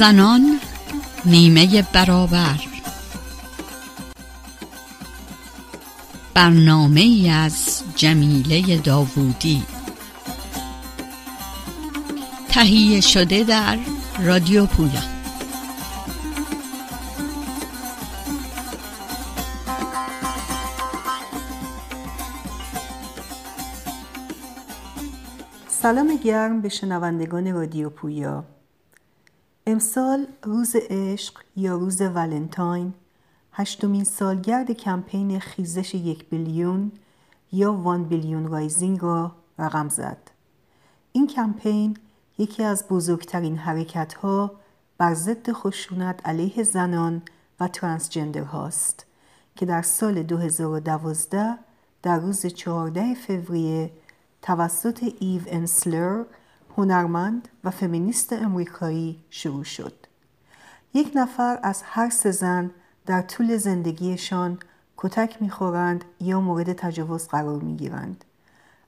زنان نیمه برابر. برنامه از جمیله داوودی. تهیه شده در رادیو پویا. سلام گرم به شنوندگان رادیو پویا. امسال روز عشق یا روز ولنتاین هشتمین سالگرد کمپین خیزش یک بیلیون یا One Billion Rising را رقم زد. این کمپین یکی از بزرگترین حرکت ها بر ضد خشونت علیه زنان و transgender هاست که در سال 2012 در روز 14 فوریه توسط ایو انسلر هنرمند و فمینیست امریکایی شروع شد. یک نفر از هر سه زن در طول زندگیشان کتک می‌خورند یا مورد تجاوز قرار می‌گیرند.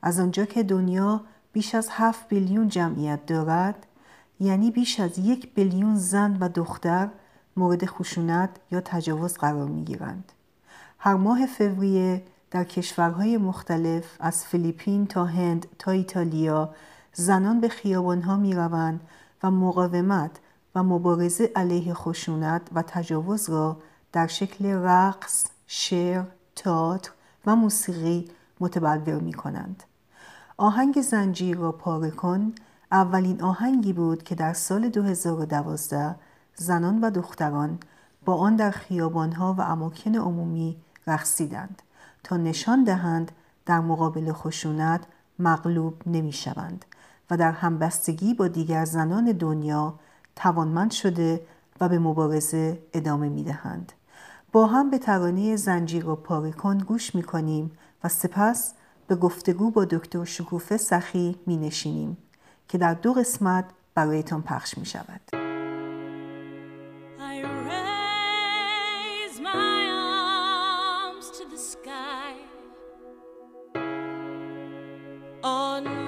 از آنجا که دنیا بیش از هفت بیلیون جمعیت دارد یعنی بیش از یک بیلیون زن و دختر مورد خشونت یا تجاوز قرار می‌گیرند. هر ماه فوریه در کشورهای مختلف از فیلیپین تا هند تا ایتالیا زنان به خیابانها می روند و مقاومت و مبارزه علیه خشونت و تجاوز را در شکل رقص، شعر، تئاتر و موسیقی متبلور می کنند. آهنگ زنجیر را پاره کن اولین آهنگی بود که در سال 2012 زنان و دختران با آن در خیابانها و اماکن عمومی رقصیدند تا نشان دهند در مقابل خشونت مغلوب نمی شوند و در همبستگی با دیگر زنان دنیا توانمند شده و به مبارزه ادامه می دهند. با هم به ترانه زنجیر و پاریکن گوش می کنیم و سپس به گفتگو با دکتر شکوفه سخی می نشینیم که در دو قسمت برایتان پخش می شود. through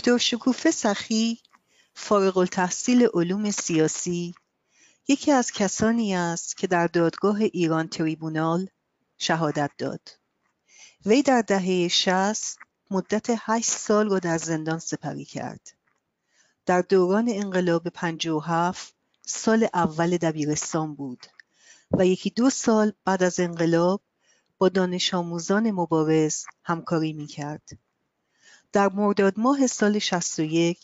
دکتر شکوفه سخی فارغ التحصیل علوم سیاسی یکی از کسانی است که در دادگاه ایران تریبونال شهادت داد وی در دهه شست مدت هشت سال را در زندان سپری کرد در دوران انقلاب هفت سال اول دبیرستان بود و یکی دو سال بعد از انقلاب با دانش آموزان مبارز همکاری می کرد. در مرداد ماه سال 61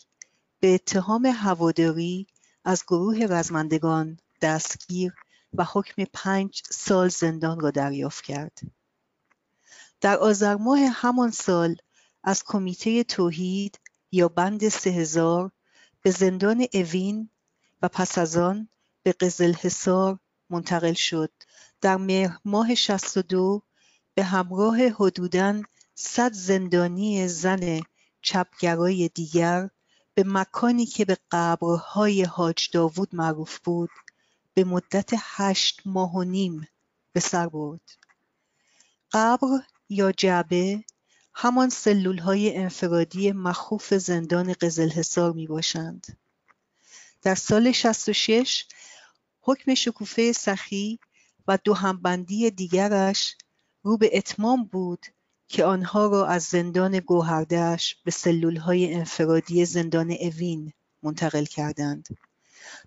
به اتهام هواداری از گروه رزمندگان دستگیر و حکم پنج سال زندان را دریافت کرد. در آذر ماه همان سال از کمیته توحید یا بند سه هزار به زندان اوین و پس از آن به قزلحصار منتقل شد. در مهر ماه 62 به همراه حدوداً صد زندانی زن چپگرای دیگر به مکانی که به قبرهای حاج داوود معروف بود به مدت هشت ماه و نیم به سر برد قبر یا جعبه همان های انفرادی مخوف زندان قزلحصار می باشند. در سال 66 حکم شکوفه سخی و دو همبندی دیگرش رو به اتمام بود که آنها را از زندان گوهردش به های انفرادی زندان اوین منتقل کردند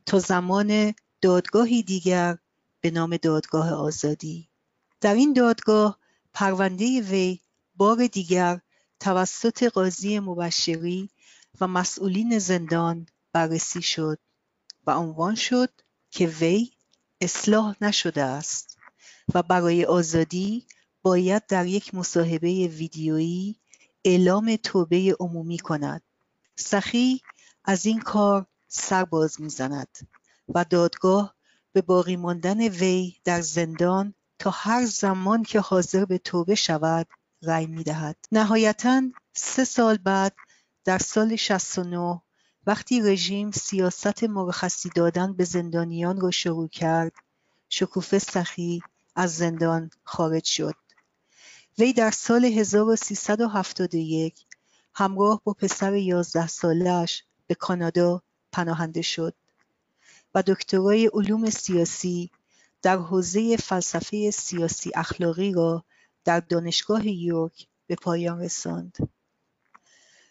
تا زمان دادگاهی دیگر به نام دادگاه آزادی. در این دادگاه پرونده وی بار دیگر توسط قاضی مبشری و مسئولین زندان بررسی شد و عنوان شد که وی اصلاح نشده است و برای آزادی باید در یک مصاحبه ویدیویی اعلام توبه عمومی کند. سخی از این کار سر باز می‌زند و دادگاه به باقی ماندن وی در زندان تا هر زمان که حاضر به توبه شود رأی می‌دهد. نهایتا سه سال بعد در سال 69 وقتی رژیم سیاست مرخصی دادن به زندانیان را شروع کرد شکوفه سخی از زندان خارج شد. وی در سال 1371 همراه با پسر 11 سالش به کانادا پناهنده شد و دکترای علوم سیاسی در حوزه فلسفه سیاسی اخلاقی را در دانشگاه یورک به پایان رساند.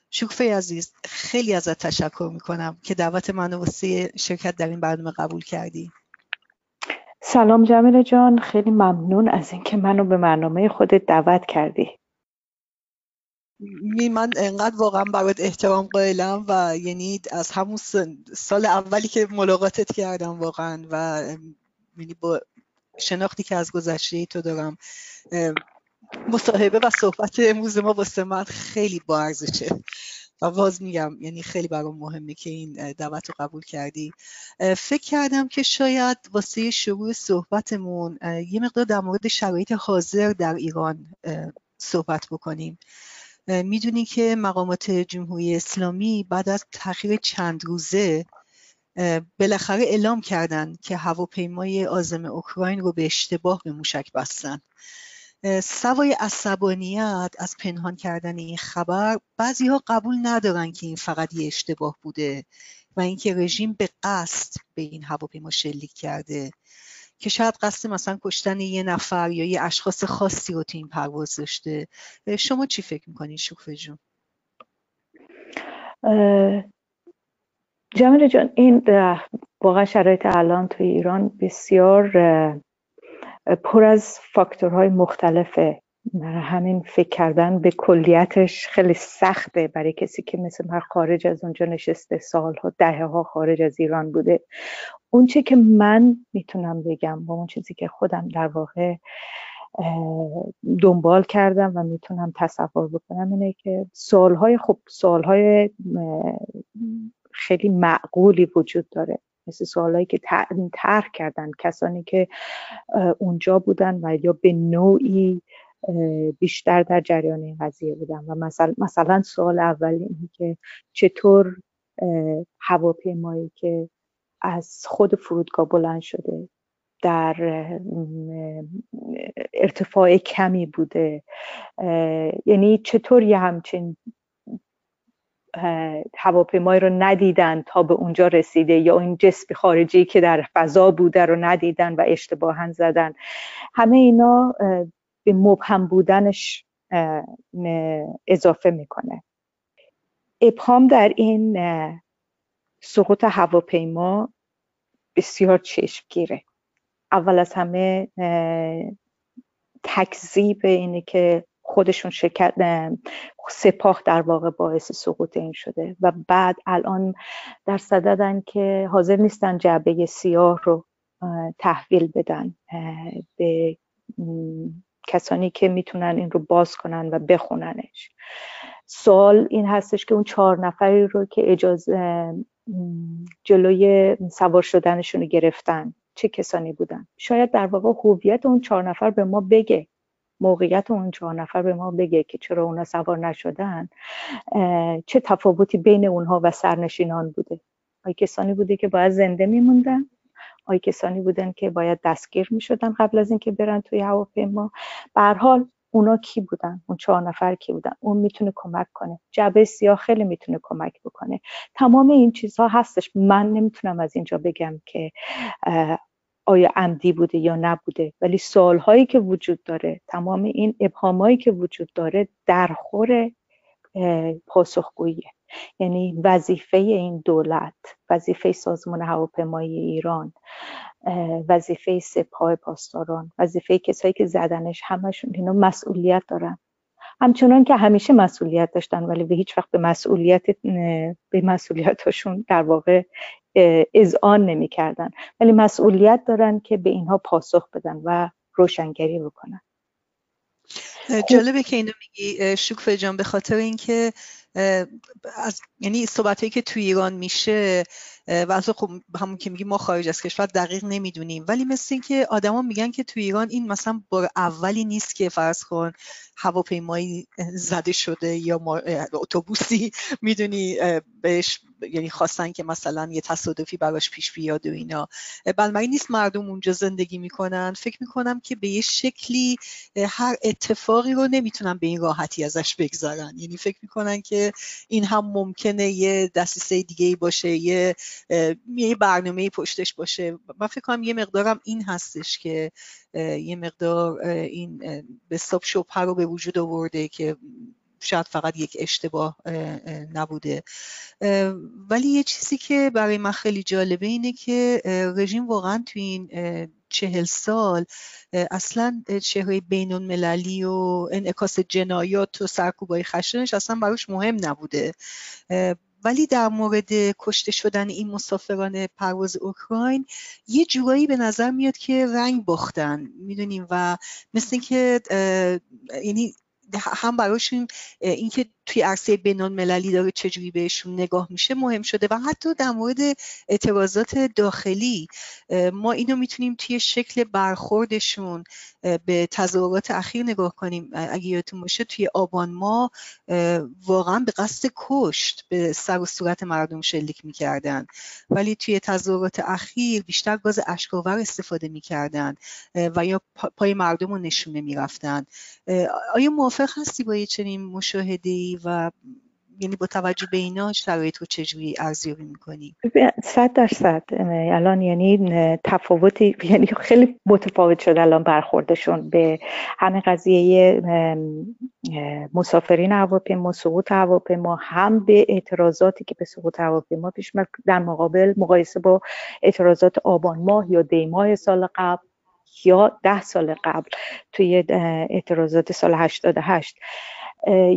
شکفه عزیز خیلی ازت تشکر می‌کنم که دعوت منو واسه شرکت در این برنامه قبول کردی. سلام جمیل جان خیلی ممنون از اینکه منو به برنامه خودت دعوت کردی. می من انقدر واقعا برات احترام قائلم و یعنی از همون سال اولی که ملاقاتت کردم واقعا و یعنی با شناختی که از گذشته تو دارم مصاحبه و صحبت امروز ما با من خیلی با ارزشه. و باز میگم یعنی خیلی برام مهمه که این دعوت رو قبول کردی. فکر کردم که شاید واسه شروع صحبتمون یه مقدار در مورد شرایط حاضر در ایران صحبت بکنیم. می‌دونی که مقامات جمهوری اسلامی بعد از تاخیر چند روزه بالاخره اعلام کردن که هواپیمای آزم اوکراین رو به اشتباه به موشک بستن. سوای عصبانیت از پنهان کردن این خبر بعضی ها قبول ندارن که این فقط یه اشتباه بوده و اینکه رژیم به قصد به این هواپیما شلیک کرده. که شاید قصد مثلا کشتن یه نفر یا یه اشخاص خاصی رو تو این پرواز داشته. شما چی فکر می‌کنید شوفه جون؟ جمیل جان این واقعا شرایط الان توی ایران بسیار پر از فاکتورهای مختلفه همین فکر کردن به کلیتش خیلی سخته برای کسی که مثل من خارج از اونجا نشسته سالها دهه ها خارج از ایران بوده. اون چی که من می‌تونم بگم با اون چیزی که خودم در واقع دنبال کردم و می‌تونم تصور بکنم اینه که سالهای خب سالهای خیلی معقولی وجود داره. مثل سوالایی که طرح کردن کسانی که اونجا بودن و یا به نوعی بیشتر در جریان این قضیه بودن. و مثلا, مثلا سوال اول اینه که چطور هواپیمایی که از خود فرودگاه بلند شده در ارتفاع کمی بوده یعنی چطور یه همچین هواپیمایی رو ندیدن تا به اونجا رسیده یا این جسم خارجی که در فضا بوده رو ندیدن و اشتباها زدن. همه اینا به مبهم بودنش اضافه می‌کنه. ابهام در این سقوط هواپیما بسیار چشمگیره. اول از همه تکذیب اینه که خودشون شکست سپاه در واقع باعث سقوط این شده و بعد الان در صددن که حاضر نیستن جعبه سیاه رو تحویل بدن به کسانی که می‌تونن این رو باز کنن و بخوننش. سوال این هستش که اون چهار نفری رو که اجازه جلوی سوار شدنشون رو گرفتن چه کسانی بودن؟ شاید در واقع هویت اون چهار نفر به ما بگه. موقعیت اون چهار نفر به ما بگه که چرا اونا سوار نشدن چه تفاوتی بین اونها و سرنشینان بوده. آیا کسانی بوده که باید زنده میموندن آیا کسانی بودن که باید دستگیر می‌شدن قبل از اینکه برن توی هواپیما. به حال اونا کی بودن؟ اون چهار نفر کی بودن؟ اون می‌تونه کمک کنه. جبه سیاه خیلی می‌تونه کمک بکنه. تمام این چیزها هستش. من نمی‌تونم از اینجا بگم که آیا عمدی بوده یا نبوده ولی سوالهایی که وجود داره تمام این ابهامایی که وجود داره درخور پاسخگوییه یعنی وظیفه این دولت وظیفه سازمان هواپیمایی ایران وظیفه سپاه پاسداران وظیفه کسایی که زدنش همشون اینا مسئولیت دارن. همچنان که همیشه مسئولیت داشتن ولی به هیچ وقت به مسئولیت به مسئولیتاشون در واقع اذعان نمی‌کردن. ولی مسئولیت دارن که به اینها پاسخ بدن و روشنگری بکنن. جالبه که اینو میگی شکفه جان به خاطر اینکه از یعنی صحبت که توی ایران میشه و خب همون که میگی ما خارج از کشور دقیق نمی‌دونیم. ولی مثل اینکه آدما میگن که توی ایران این مثلا بار اولی نیست که فرض کن هواپیمایی زده شده یا اتوبوسی می‌دونی بهش یعنی خواستن که مثلا یه تصادفی براش پیش بیاد و اینا. بنابراین نیست مردم اونجا زندگی می‌کنن. فکر می‌کنم که به یه شکلی هر اتفاقی رو نمی‌تونن به این راحتی ازش بگذارن. یعنی فکر می‌کنن که این هم ممکنه یه دستیسه دیگه باشه یه یه برنامه پشتش باشه. من فکر کنم یه مقدارم این هستش که یه مقدار این به صبح شبه رو به وجود آورده که شاید فقط یک اشتباه نبوده. ولی یه چیزی که برای من خیلی جالبه اینه که رژیم واقعا تو این چهل سال اصلا چهره بین المللی و انعکاس جنایات و سرکوبای خشنش اصلا براش مهم نبوده. ولی در مورد کشته شدن این مسافران پرواز اوکراین یه جورایی به نظر میاد که رنگ باختن می‌دونیم؟ و مثل اینکه یعنی هم براشون اینکه توی عرصه بینان مللی داره چجوری بهشون نگاه میشه مهم شده و حتی در مورد اعتراضات داخلی ما اینو می‌تونیم توی شکل برخوردشون به تظاهرات اخیر نگاه کنیم. اگه یادتون باشه توی آبان ما واقعا به قصد کشت به سر و صورت مردم شلیک می‌کردن. ولی توی تظاهرات اخیر بیشتر گاز اشکاور استفاده می‌کردن و یا پای مردم رو نشونه می‌رفتن. آیا موافق هستی با یه چنین مشاهده و یعنی با توجه به اینا شرایط رو چجوری ارزیابی می‌کنی؟ صد درصد الان یعنی تفاوتی یعنی خیلی متفاوت شده الان برخوردشون به همه قضیه مسافرین هواپیما سقوط هواپیما هم به اعتراضاتی که به سقوط هواپیما پیش در مقابل مقایسه با اعتراضات آبان ماه یا دی ماه سال قبل یا ده سال قبل توی اعتراضات سال 88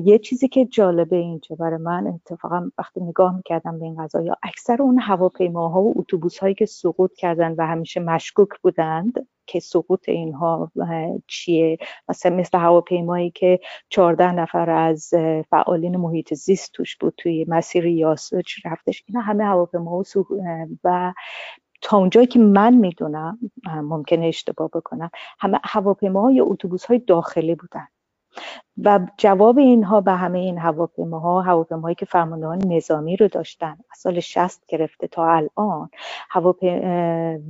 یه چیزی که جالبه اینجا برای من اتفاقا وقتی نگاه می‌کردم به این قضايا اکثر اون هواپیماها و اتوبوس هایی که سقوط کردن و همیشه مشکوک بودند که سقوط اینها چیه؟ مثلا مثل هواپیمایی که 14 نفر از فعالین محیط زیست توش بود توی مسیر یاسوج رفتش اینا همه هواپیما و تا اونجایی که من می‌دونم ممکنه اشتباه بکنم همه هواپیماها یا اتوبوس های داخلی بودن. و جواب اینها به همه این هواپیماها هواپیماهایی که فرماندهان نظامی رو داشتن از سال 60 گرفته تا الان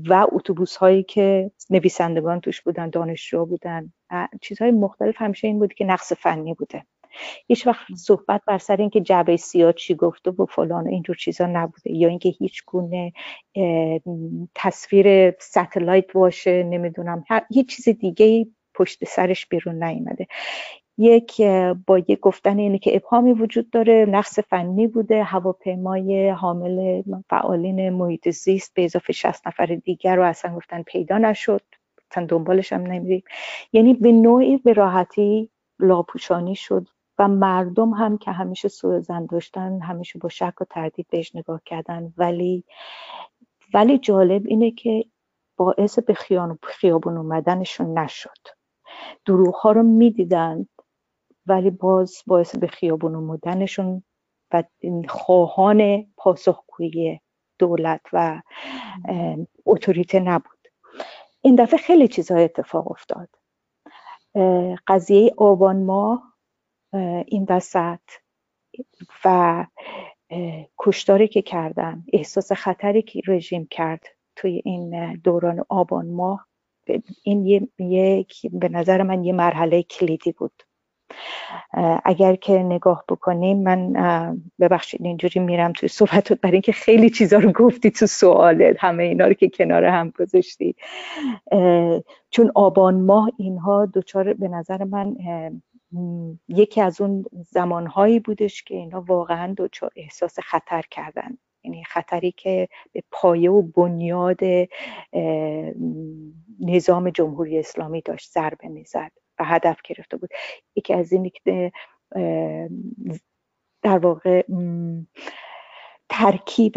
و اتوبوس هایی که نویسندگان توش بودن دانشجو بودن چیزهای مختلف همیشه این بود که نقص فنی بوده. هیچ وقت صحبت بر سر اینکه جبه سیاه چی گفته و فلان اینجور چیزا نبوده یا اینکه هیچ گونه تصویر ستلایت باشه نمی‌دونم هیچ چیز دیگه پشت سرش بیرون نیامده یک با یک گفتن اینه که ابهامی وجود داره نقص فنی بوده هواپیمای حامل فعالین محیط زیست به اضافه 60 نفر دیگر رو اصلا گفتن پیدا نشد اصلا دنبالش هم نمیریم. یعنی به نوعی به راحتی لاپوشانی شد. و مردم هم که همیشه سوء زن داشتن همیشه با شک و تردید بهش نگاه کردن. ولی ولی جالب اینه که باعث به خیابون اومدنشون نشد. دروغ ها رو می‌دیدن ولی باز باعث به خیابون اومدنشون و خواهان پاسخگویی دولت و اتوریته نبود. این دفعه خیلی چیزها اتفاق افتاد. قضیه آبان ماه این وسط و کشتاری که کردن احساس خطری که رژیم کرد توی این دوران آبان ماه این یک به نظر من یه مرحله کلیدی بود. اگر که نگاه بکنیم من ببخشید اینجوری میرم توی صحبتت برای اینکه خیلی چیزا رو گفتی تو سوالت همه اینا رو که کنار هم گذاشتی. چون آبان ماه اینها دوچار به نظر من یکی از اون زمانهایی بودش که اینا واقعا دوچار احساس خطر کردن. یعنی خطری که به پایه و بنیاد نظام جمهوری اسلامی داشت ضربه می‌زد و هدف گرفته بود. یکی از این که در واقع ترکیب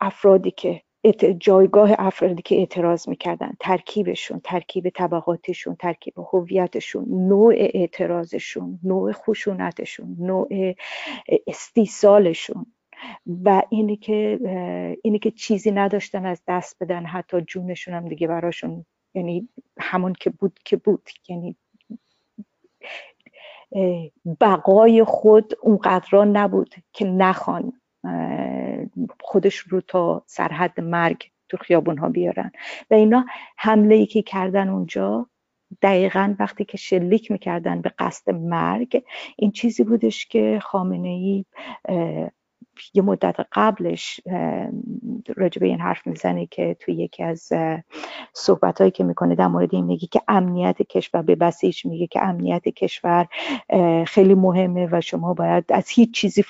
افرادی که جایگاه افرادی که اعتراض می‌کردن ترکیبشون ترکیب طبقاتشون ترکیب هویتشون نوع اعتراضشون نوع خشونتشون نوع استیصالشون و اینی که اینی که چیزی نداشتن از دست بدن حتی جونشون هم دیگه براشون یعنی همون که بود که بود. یعنی بقای خود اونقدر نبود که نخوان خودش رو تا سرحد مرگ تو خیابون ها بیارن. و اینا حمله ای که کردن اونجا دقیقا وقتی که شلیک می‌کردن به قصد مرگ این چیزی بودش که خامنه ای یه مدت قبلش راجع به این حرف می‌زنه که توی یکی از صحبت هایی که می‌کنه در مورد این میگه که امنیت کشور به بسیج میگه که امنیت کشور خیلی مهمه و شما باید از هیچ چیزی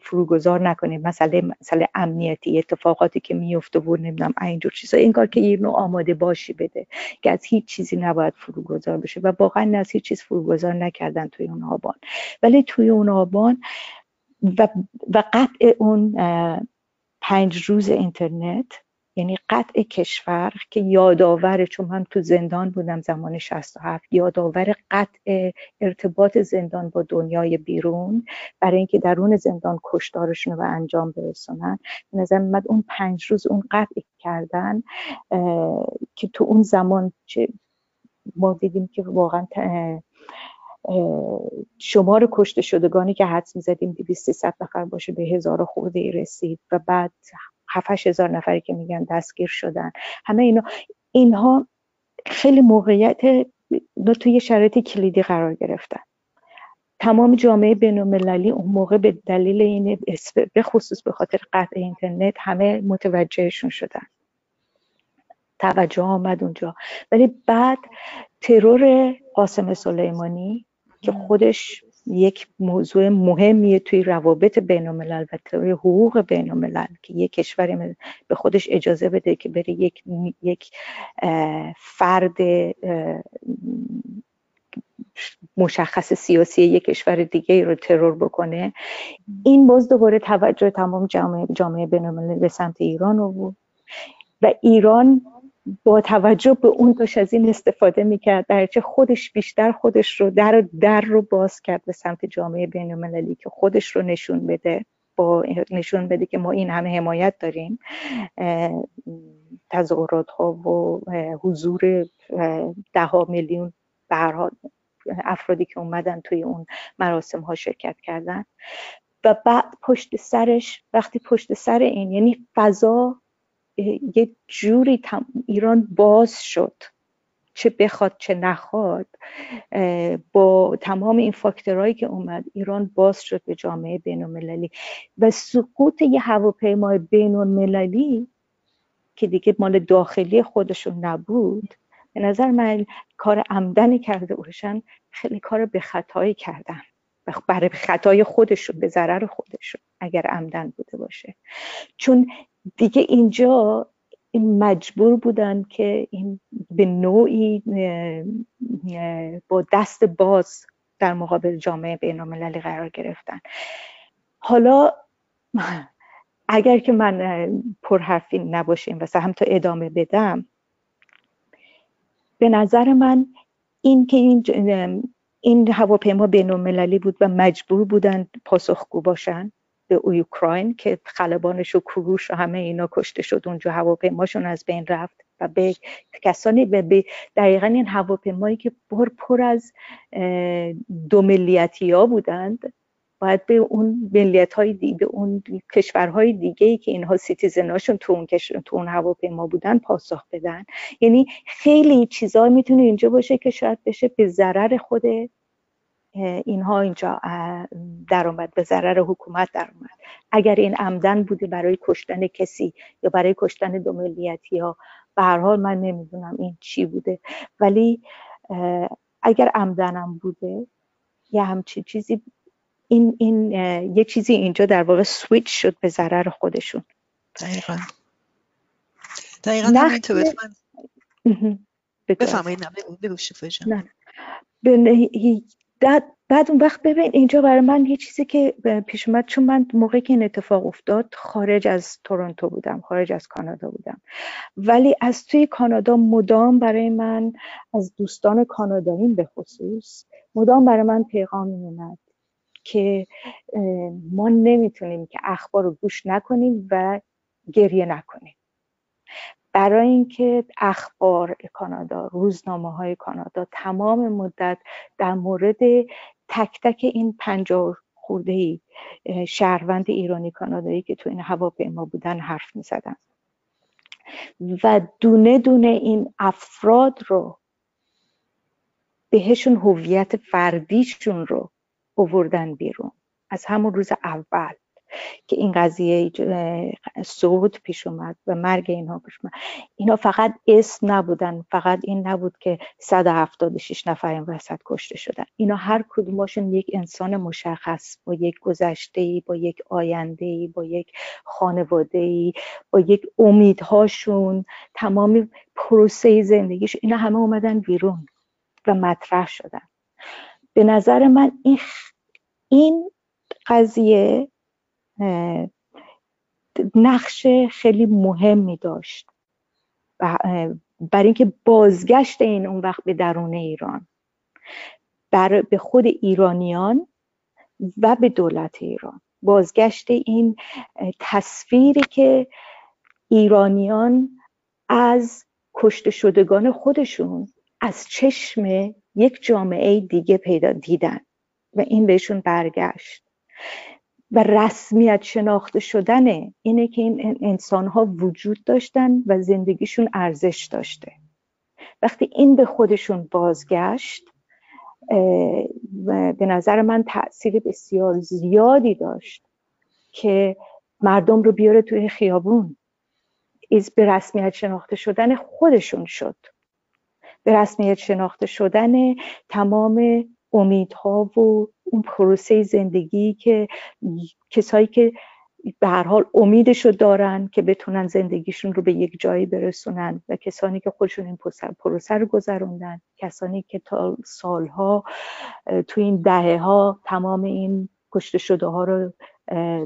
فروگذار نکنید. مسئله مسئله امنیتی اتفاقاتی که میفته و نمی‌دونم اینجور چیزا. این کار که اینو آماده باشی بده که از هیچ چیزی نباید فروگذار بشه و واقعا از هیچ چیز فروگذار نکردن توی اون آبان. ولی توی اون آبان و, و قطع اون پنج روز اینترنت یعنی قطع کشور که یادآور چون من تو زندان بودم زمان 67 یادآور قطع ارتباط زندان با دنیای بیرون برای اینکه درون زندان کشتارشون رو انجام برسونن. به نظر من اون پنج روز اون قطع کردن که تو اون زمان ما دیدیم که واقعا شمار کشته شدگانی که حدس می‌زدیم 200 نفر باشه به هزار خورده ای رسید و بعد 7 هزار نفری که میگن دستگیر شدن. همه اینا اینها خیلی موقعیت توی شرایط کلیدی قرار گرفتن. تمام جامعه بین اون موقع به دلیل این به خصوص به خاطر قطع اینترنت همه متوجهشون شدن. توجه آمد اونجا. ولی بعد ترور قاسم سلیمانی که خودش یک موضوع مهمیه توی روابط بین الملل و توی حقوق بین الملل که یک کشور به خودش اجازه بده که بره یک, یک فرد مشخص سیاسی یک کشور دیگه رو ترور بکنه. این باز دوباره توجه تمام جامعه, جامعه بین الملل به سمت ایران رو بود و ایران با توجه به اون داشت از این استفاده می‌کرد درچه خودش بیشتر خودش رو در در رو باز کرد به سمت جامعه بین المللی که خودش رو نشون بده با نشون بده که ما این همه حمایت داریم تظاهرات ها و حضور ده میلیون به افرادی که اومدن توی اون مراسم ها شرکت کردن. و بعد پشت سرش وقتی پشت سر این یعنی فضا یه جوری ایران باز شد. چه بخواد چه نخواد. با تمام این فاکتورهایی که اومد ایران باز شد به جامعه بین المللی و سقوط یه هواپیمای بین المللی که دیگه مال داخلی خودشون نبود به نظر من کار عمدنی کرده باشن خیلی کار به خطایی کردن. برای خطای خودشون به ضرر خودشون اگر عمدن بوده باشه. چون دیگه اینجا مجبور بودن که این به نوعی با دست باز در مقابل جامعه بین المللی قرار گرفتن. حالا اگر که من پرحرفی نباشیم و هم تا ادامه بدم به نظر من این که این این هواپیما بین المللی بود و مجبور بودن پاسخگو باشن اوکراین که خلبانش و کروش و همه اینا کشته شد. اونجا هواپیماشون از بین رفت و به کسانی به دقیقا این هواپیمایی که پر پر از دو ملیتی ها بودند باید به اون ملیت های دیگه به اون کشورهای دیگه ای که اینها سیتیزناشون تو اون تو اون هواپیما بودن پاسخ بدن. یعنی خیلی چیزا می‌تونه اینجا باشه که شاید بشه به ضرر خود اینها اینجا در اومد به ضرر حکومت در اومد. اگر این عمدن بوده برای کشتن کسی یا برای کشتن دو ملیتی ها به هر حال من نمی‌دونم این چی بوده. ولی اگر عمدنم بوده یا همچین چیزی این این یه چیزی اینجا در واقع سویچ شد به ضرر خودشون. دقیقا. دقیقا همینطور. بفرمایید. نه بعد اون وقت ببین اینجا برای من یه چیزی که پیش اومد چون من موقعی که این اتفاق افتاد خارج از تورنتو بودم خارج از کانادا بودم. ولی از توی کانادا مدام برای من از دوستان کاناداییم به خصوص مدام برای من پیغام میومد که ما نمی‌تونیم که اخبار رو گوش نکنیم و گریه نکنیم. برای اینکه اخبار کانادا روزنامه های کانادا تمام مدت در مورد تک تک این پنجاه خورده ای شهروند ایرانی کانادایی که تو این هواپیما بودن حرف می زدن و دونه دونه این افراد رو بهشون هویت فردیشون رو اووردن بیرون. از همون روز اول. که این قضیه صعود پیش اومد و مرگ اینها پیش اومد. اینا فقط اسم نبودن فقط این نبود که 176 نفر این وسط کشته شدن. اینا هر کدومشون یک انسان مشخص با یک گذشته با یک آینده با یک خانواده با یک امیدهاشون تمام پروسه زندگیش. اینا همه اومدن بیرون و مطرح شدن. به نظر من این این قضیه نقش خیلی مهمی داشت. برای اینکه بازگشت این اون وقت به درون ایران بر به خود ایرانیان و به دولت ایران. بازگشت این تصویری که ایرانیان از کشته شدگان خودشون از چشم یک جامعه دیگه پیدا دیدن و این بهشون برگشت. و رسمیت شناخته شدن اینه که این انسان ها وجود داشتن و زندگیشون ارزش داشته. وقتی این به خودشون بازگشت به نظر من تاثیر بسیار زیادی داشت که مردم رو بیاره توی خیابون. ایز به رسمیت شناخته شدن خودشون شد. به رسمیت شناخته شدن تمام امیدها و اون پروسه زندگی که کسایی که به هر حال امیدشو دارن که بتونن زندگیشون رو به یک جایی برسونن و کسانی که خودشون این پروسه رو گذروندن کسانی که تا سالها تو این دهه ها تمام این کشته شده ها رو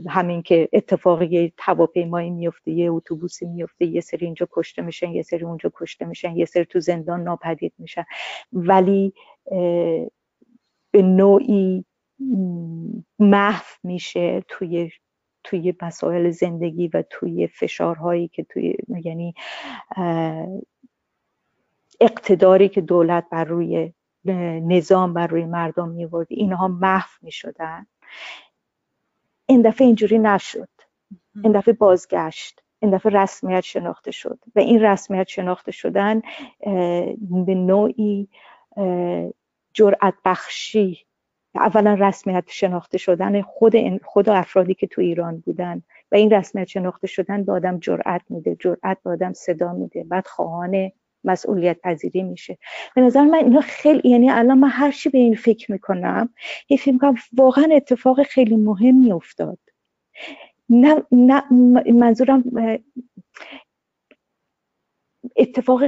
همین که اتفاقی هواپیمایی میفته یه اتوبوسی میفته یه سری اینجا کشته میشن یه سری اونجا کشته میشن یه سری تو زندان ناپدید میشن. ولی به نوعی محو میشه توی توی مسائل زندگی و توی فشارهایی که توی یعنی اقتداری که دولت بر روی نظام بر روی مردم میورد اینها محو می‌شدن. این دفعه اینجوری نشد. این دفعه بازگشت. این دفعه رسمیت شناخته شد. و این رسمیت شناخته شدن به نوعی جرأت بخشی اولا رسمیت شناخته شدن خود خود افرادی که تو ایران بودن و این رسمیت شناخته شدن به آدم جرأت میده. جرأت به آدم صدا میده. بعد خواهان مسئولیت پذیری میشه. به نظر من اینا خیلی یعنی الان من هر چی به این فکر می‌کنم یه فکر می‌کنم واقعا اتفاق خیلی مهمی افتاد. نه, نه منظورم اتفاق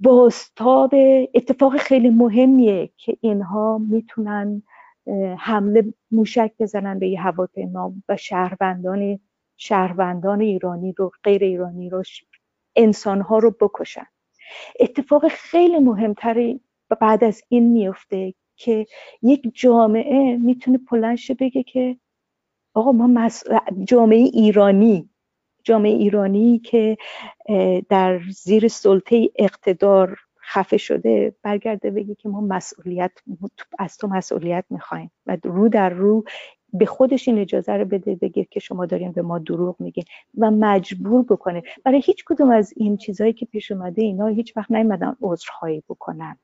باستاب اتفاق خیلی مهمیه که اینها می‌تونن حمله موشک بزنن به یه هواپیما و شهروندان شهروندان ایرانی رو غیر ایرانی رو انسانها رو بکشن. اتفاق خیلی مهمتری بعد از این میفته که یک جامعه می‌تونه پلنش بگه که آقا ما جامعه ایرانی جامعه ایرانی که در زیر سلطه اقتدار خفه شده برگرده بگه که ما مسئولیت از تو مسئولیت می‌خوایم. و رو در رو به خودش این اجازه رو بده بگه که شما دارین به ما دروغ میگین و مجبور بکنه. برای هیچ کدوم از این چیزهایی که پیش اومده اینا هیچ وقت نیومدن عذرخواهی بکنن.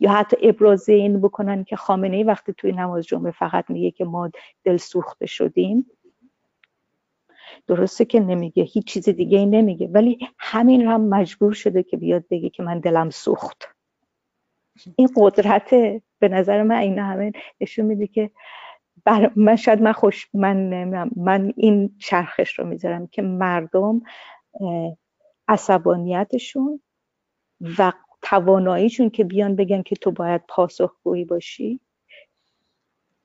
یا حتی ابراز این بکنن که خامنه ای وقتی توی نماز جمعه فقط میگه که ما دل سوخته شدیم. درسته که نمیگه هیچ چیز دیگه ای نمیگه ولی همین هم مجبور شده که بیاد بگه که من دلم سوخت. این قدرت به نظر من این همه نشون میده که بر من شاید من خوش من من این چرخش رو می‌ذارم که مردم عصبانیتشون و تواناییشون که بیان بگن که تو باید پاسخگویی باشی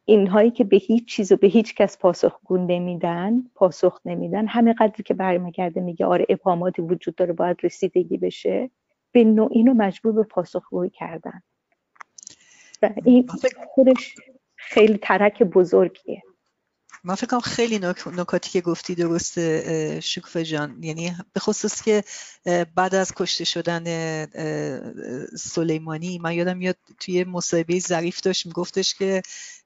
اینهایی که به هیچ چیز و به هیچ کس پاسخگو نمیدن پاسخ نمیدن. همه قدری که برمیگرده میگه آره ابهاماتی وجود داره باید رسیدگی بشه. به نوع اینو مجبور به پاسخگویی کردن. و این خودش خیلی ترک بزرگیه. من فکر کنم خیلی نکاتی که گفتی درسته شکوفه جان. یعنی به خصوص که بعد از کشته شدن سلیمانی من یادم میاد توی مصاحبه ظریف داشت میگفتش که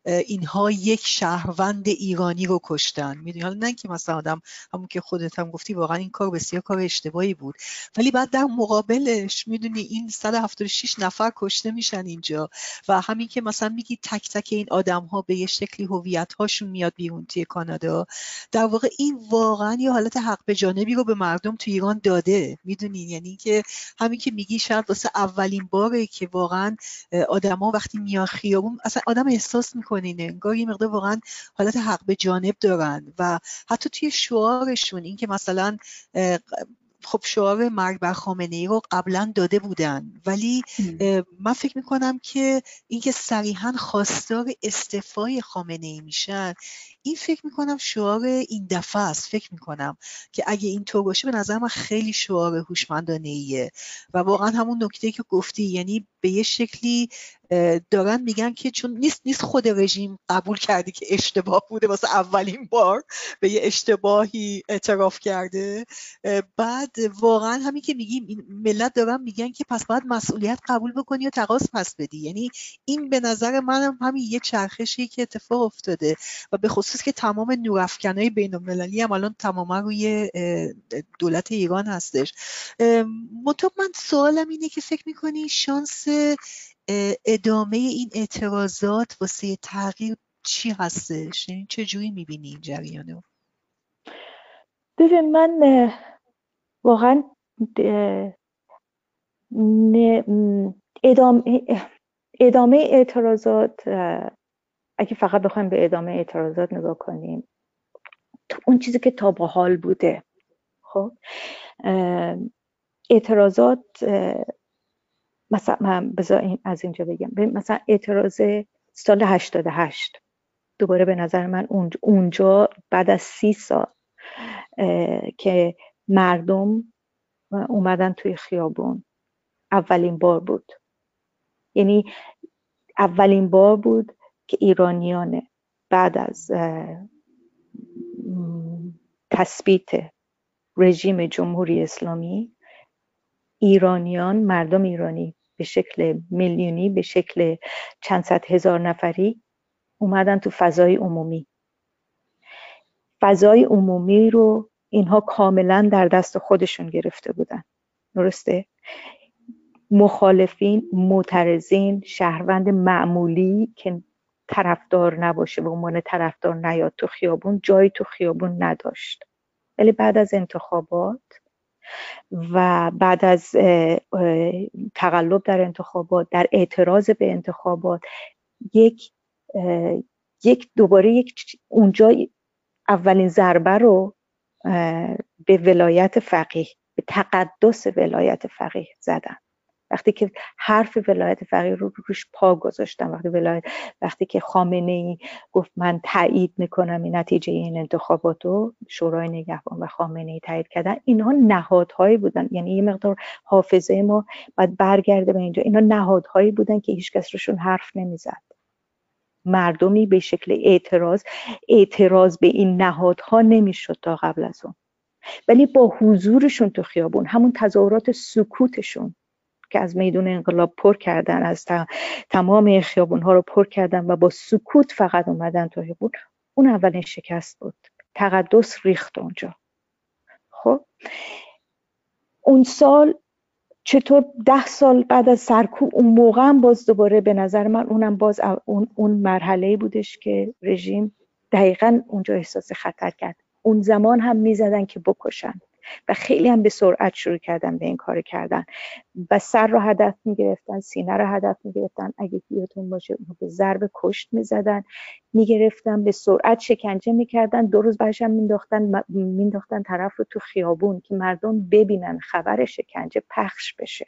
اینها یک شهروند ایرانی رو کشتن. می‌دونی؟ حالا نه که مثلا آدم همون که خودت هم گفتی واقعا این کار بسیار کار اشتباهی بود. ولی بعد در مقابلش می‌دونی؟ این 176 نفر کشته میشن اینجا. و همین که مثلا میگی تک تک این آدم ها به یه شکلی هویت هاشون میاد بیرون توی کانادا. در واقع این واقعا یه حالت حق به جانبی رو به مردم تو ایران داده. می‌دونی؟ یعنی که همین که میگی شاید واسه اولین باره که واقعا آدما وقتی میان خیابون اصلا آدم احساس می‌کنین انگار یه مقدار واقعا حالت حق به جانب دارن و حتی توی شعارشون این که مثلا خب شعار مرگ بر خامنه ای رو قبلا داده بودن ولی من فکر می‌کنم که اینکه صریحا خواستار استعفای خامنه ای میشن این فکر می‌کنم شعار این دفعه است. فکر می‌کنم که اگه اینطور باشه به نظر من خیلی شعار هوشمندانه ایه و واقعا همون نکته که گفتی یعنی به یه شکلی دارن میگن که چون نیست نیست خود رژیم قبول کردی که اشتباه بوده واسه اولین بار به یه اشتباهی اعتراف کرده. بعد واقعا همین که میگیم ملت دارن میگن که پس باید مسئولیت قبول بکنی و تقاس پس بدی. یعنی این به نظر من هم همین یه چرخشی که اتفاق افتاده. و به خصوص که تمام نورافکنهای بین المللی هم الان تماما روی دولت ایران هستش. مطمئن من سوالم اینه که فکر می‌کنی شانس ادامه این اعتراضات واسه تغییر چی هستش؟ یعنی چه می‌بینی این جریانو؟ ببین من واقعا ادامه ادامه اعتراضات اگه فقط بخوایم به ادامه اعتراضات نگاه کنیم اون چیزی که تا با حال بوده خب اعتراضات مثلا من بذار از اینجا بگم. مثلا اعتراض سال 88 دوباره به نظر من اونجا بعد از سی سال که مردم اومدن توی خیابون اولین بار بود. یعنی اولین بار بود که ایرانیان بعد از تثبیت رژیم جمهوری اسلامی ایرانیان مردم ایرانی به شکل میلیونی به شکل چند صد هزار نفری اومدن تو فضای عمومی. فضای عمومی رو اینها کاملا در دست خودشون گرفته بودن. درسته؟ مخالفین معترضین شهروند معمولی که طرفدار نباشه به عنوان طرفدار نیاد تو خیابون جایی تو خیابون نداشت. ولی بعد از انتخابات و بعد از تقلب در انتخابات در اعتراض به انتخابات یک یک دوباره یک اونجا اولین ضربه رو به ولایت فقیه به تقدس ولایت فقیه زدن. وقتی که حرف ولایت فقیه رو روش پا گذاشتم وقتی ولایت وقتی که خامنه ای گفت من تایید می‌کنم این نتیجه این انتخابات رو شورای نگهبان و خامنه ای تایید کردن اینها نهادهایی بودن. یعنی یه مقدار حافظه ما باید برگرده به اینجا. اینا نهادهایی بودن که هیچکس روشون حرف نمی‌زد. مردمی به شکل اعتراض اعتراض به این نهادها نمی‌شد تا قبل از اون. ولی با حضورشون تو خیابون همون تظاهرات سکوتشون که از میدون انقلاب پر کردن از تمام خیابون ها رو پر کردن و با سکوت فقط اومدن تو خیابون. اون اولین شکست بود. تقدس ریخت اونجا. خب؟ اون سال چطور ده سال بعد از سرکوب اون موقع هم باز دوباره به نظر من اونم باز اون, اون مرحله بودش که رژیم دقیقا اونجا احساس خطر کرد. اون زمان هم می‌زدن که بکشن. و خیلی هم به سرعت شروع کردن به این کار کردن. و سر رو هدف می‌گرفتن سینه رو هدف می‌گرفتن. اگه یادتون باشه به ضرب کشت می‌زدن می‌گرفتن به سرعت شکنجه می‌کردن. دو روز بعدش هم مینداختن مینداختن طرف رو تو خیابون که مردم ببینن خبر شکنجه پخش بشه.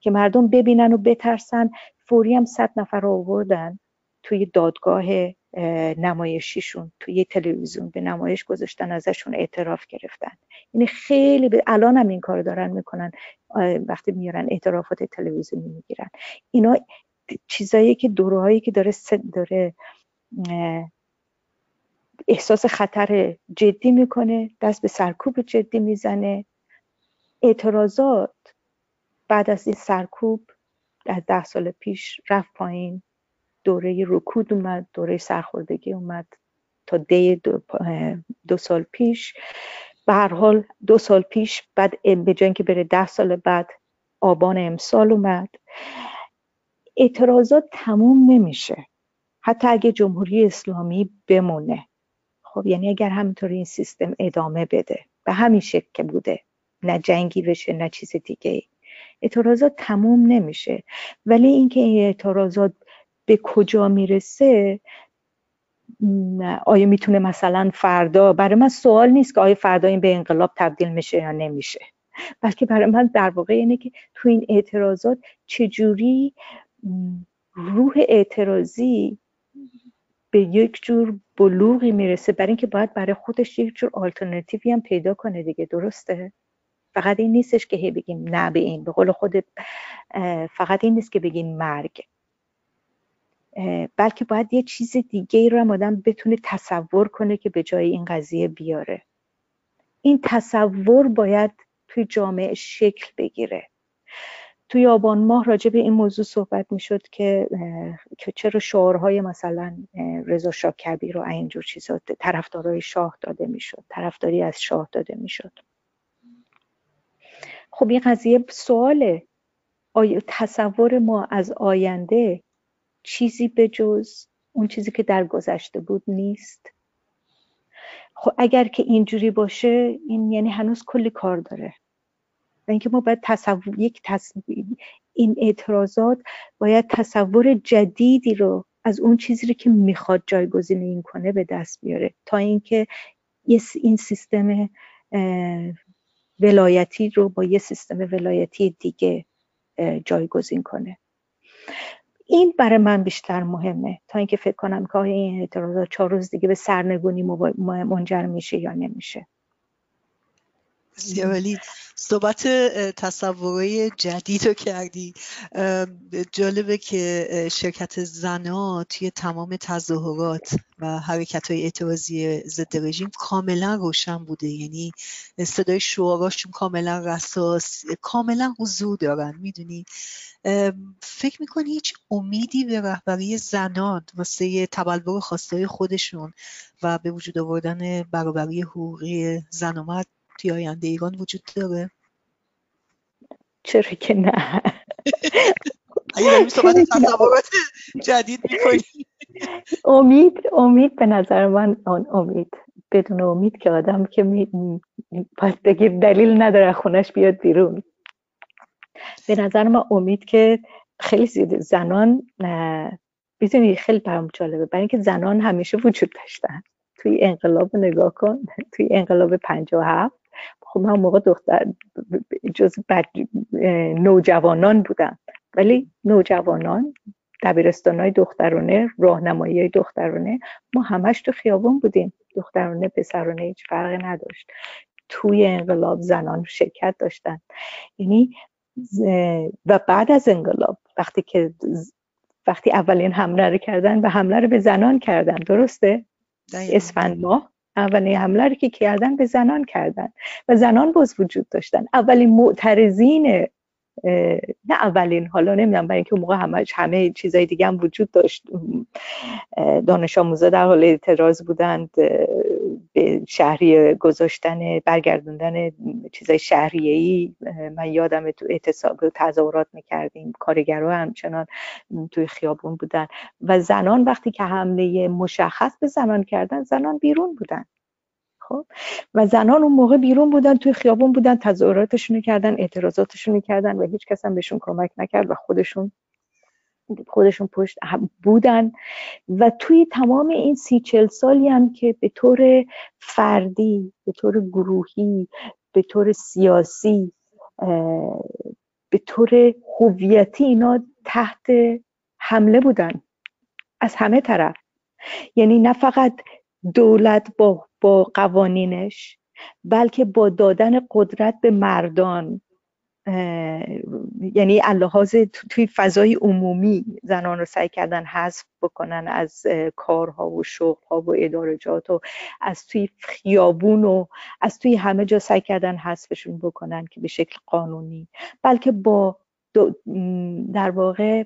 که مردم ببینن و بترسن. فوری هم صد نفر رو آوردن. توی دادگاه نمایشیشون توی تلویزیون به نمایش گذاشتن ازشون اعتراف گرفتن. یعنی خیلی به الان هم این کار دارن می‌کنن. وقتی میارن اعترافات تلویزیونی می‌گیرن. اینا چیزایی که دورهایی که داره داره احساس خطر جدی می‌کنه دست به سرکوب جدی می‌زنه. اعتراضات بعد از این سرکوب از ده سال پیش رفت پایین. دوره رکود اومد دوره سرخوردگی اومد تا دی دو, سال پیش. به هر حال دو سال پیش بعد به جای که بره ده سال بعد آبان امسال اومد. اعتراضات تموم نمیشه. حتی اگه جمهوری اسلامی بمونه. خب یعنی اگر همینطور این سیستم ادامه بده. به همین شکل که بوده. نه جنگی بشه نه چیز دیگه اعتراضات تموم نمیشه. ولی اینکه این اعتراضات به کجا می‌رسه آیا می‌تونه مثلا فردا برای من سوال نیست که آیا فردا این به انقلاب تبدیل میشه یا نمیشه. بلکه برای من در واقع اینه که تو این اعتراضات چجوری روح اعتراضی به یک جور بلوغی می‌رسه. برای اینکه باید برای خودش یک جور آلترناتیوی هم پیدا کنه دیگه درسته؟ فقط این نیستش که هی بگیم نه به این به قول خودت فقط این نیست که بگیم مرگ. بلکه باید یه چیز دیگه ای رو هم آدم بتونه تصور کنه که به جای این قضیه بیاره. این تصور باید توی جامعه شکل بگیره. توی آبان ماه راجع به این موضوع صحبت می‌شد که که چرا شعارهای مثلا رضا شاه کبیر و اینجور چیزا طرفدارای شاه داده می‌شد طرفداری از شاه داده می‌شد. خب این قضیه سواله. آیا تصور ما از آینده چیزی به جز اون چیزی که در گذشته بود نیست. خب اگر که اینجوری باشه این یعنی هنوز کلی کار داره. و اینکه ما باید تصور یک این اعتراضات باید تصور جدیدی رو از اون چیزی رو که می‌خواد جایگزین این کنه به دست بیاره. تا اینکه این سیستم ولایتی رو با یه سیستم ولایتی دیگه جایگزین کنه. این برای من بیشتر مهمه. تا اینکه فکر کنم که این اعتراضات چهار روز دیگه به سرنگونی منجر میشه یا نمیشه. بسیار صحبت تصوره جدید رو کردی. جالبه که شرکت زنا توی تمام تظاهرات و حرکت های اعتراضی ضد رژیم کاملا روشن بوده. یعنی صدای شعاراشون کاملا رساس کاملا حضور دارن. می‌دونی؟ فکر می‌کنی هیچ امیدی به رهبری زنان واسه تبلور خواستای خودشون و به وجود آوردن برابری حقوقی زن و مرد توی آینده ایران وجود داره چرا که نه اگه صحبت تصورات جدید امید امید به نظر من آن امید بدون امید که آدم که می باید بگیر دلیل نداره خونش بیاد بیرون به نظر من امید که خیلی زیاد زنان می‌دونی خیلی برام جالبه برای اینکه زنان همیشه وجود داشتن توی انقلاب نگاه کن توی انقلاب 57 خب من موقع دختر جز نوجوانان بودم. ولی نوجوانان دبیرستان های دخترانه راهنمایی های دخترانه ما همش تو خیابون بودیم. دخترانه پسرانه هیچ فرقی نداشت. توی انقلاب زنان شرکت داشتن. یعنی و بعد از انقلاب وقتی که وقتی اولین حمله رو کردن و حمله رو به زنان کردن. درسته؟ اسفند ماه اولین حمله رو که کردن به زنان کردن و زنان باز وجود داشتن. اولین معترضین نه اولین حالا نمی‌دونم برای اینکه موقع همه همه چیزای دیگه هم وجود داشت. دانش آموزا در حال اعتراض بودند شهری گذاشتن برگردوندن چیزای شهریه ای من یادم تو اعتصاب تظاهرات می‌کردیم کارگرها همچنان توی خیابون بودن و زنان وقتی که حمله مشخص به زنان کردن زنان بیرون بودن. خب؟ و زنان اون موقع بیرون بودن توی خیابون بودن تظاهراتشون کردن اعتراضاتشون کردن و هیچ کس هم بهشون کمک نکرد و خودشون خودشون پشت بودن. و توی تمام این سی چل سالی هم که به طور فردی به طور گروهی به طور سیاسی به طور هویتی اینا تحت حمله بودن. از همه طرف. یعنی نه فقط دولت با, با قوانینش بلکه با دادن قدرت به مردان. یعنی اللحاظ توی فضای عمومی زنان رو سعی کردن حذف بکنن از کارها و شغلها و ادارجات و از توی خیابون و از توی همه جا سعی کردن حذفشون بکنن که به شکل قانونی. بلکه با در واقع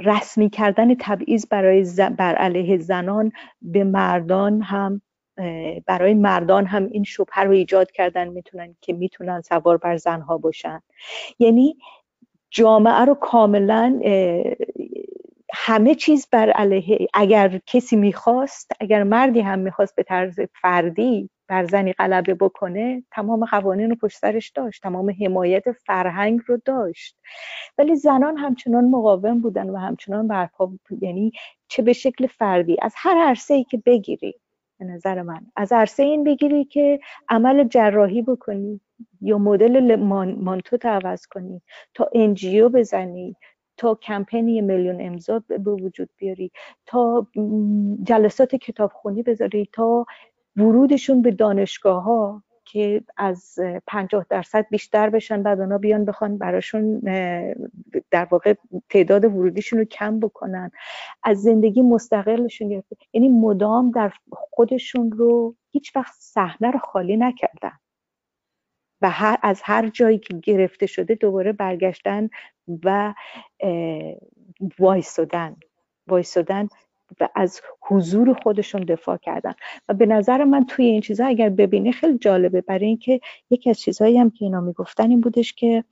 رسمی کردن تبعیض برای بر علیه زنان به مردان هم برای مردان هم این شبهه رو ایجاد کردن می‌تونن که می‌تونن سوار بر زنها باشن. یعنی جامعه رو کاملا همه چیز بر علیه اگر کسی می‌خواست اگر مردی هم می‌خواست به طرز فردی بر زنی غلبه بکنه تمام قوانین رو پشت سرش داشت تمام حمایت فرهنگ رو داشت. ولی زنان همچنان مقاوم بودن و همچنان برپا یعنی چه به شکل فردی از هر عرصه ای که بگیری. به نظر من. از عرصه این بگیری که عمل جراحی بکنی یا مدل مانتو عوض کنی تا انجیو بزنی تا کمپینی میلیون امضا به وجود بیاری تا جلسات کتابخونی بذاری تا ورودشون به دانشگاه ها که از پنجاه درصد بیشتر بشن بعد اونا بیان بخوان براشون در واقع تعداد ورودیشون رو کم بکنن. از زندگی مستقلشون گرفته. یعنی مدام در خودشون رو هیچ وقت صحنه رو خالی نکردن. و هر از هر جایی که گرفته شده دوباره برگشتن و وایستادن وایستادن و از حضور خودشون دفاع کردن. و به نظر من توی این چیزها اگر ببینی خیلی جالبه. برای اینکه یکی از چیزهایی هم که اینا می‌گفتن این بودش که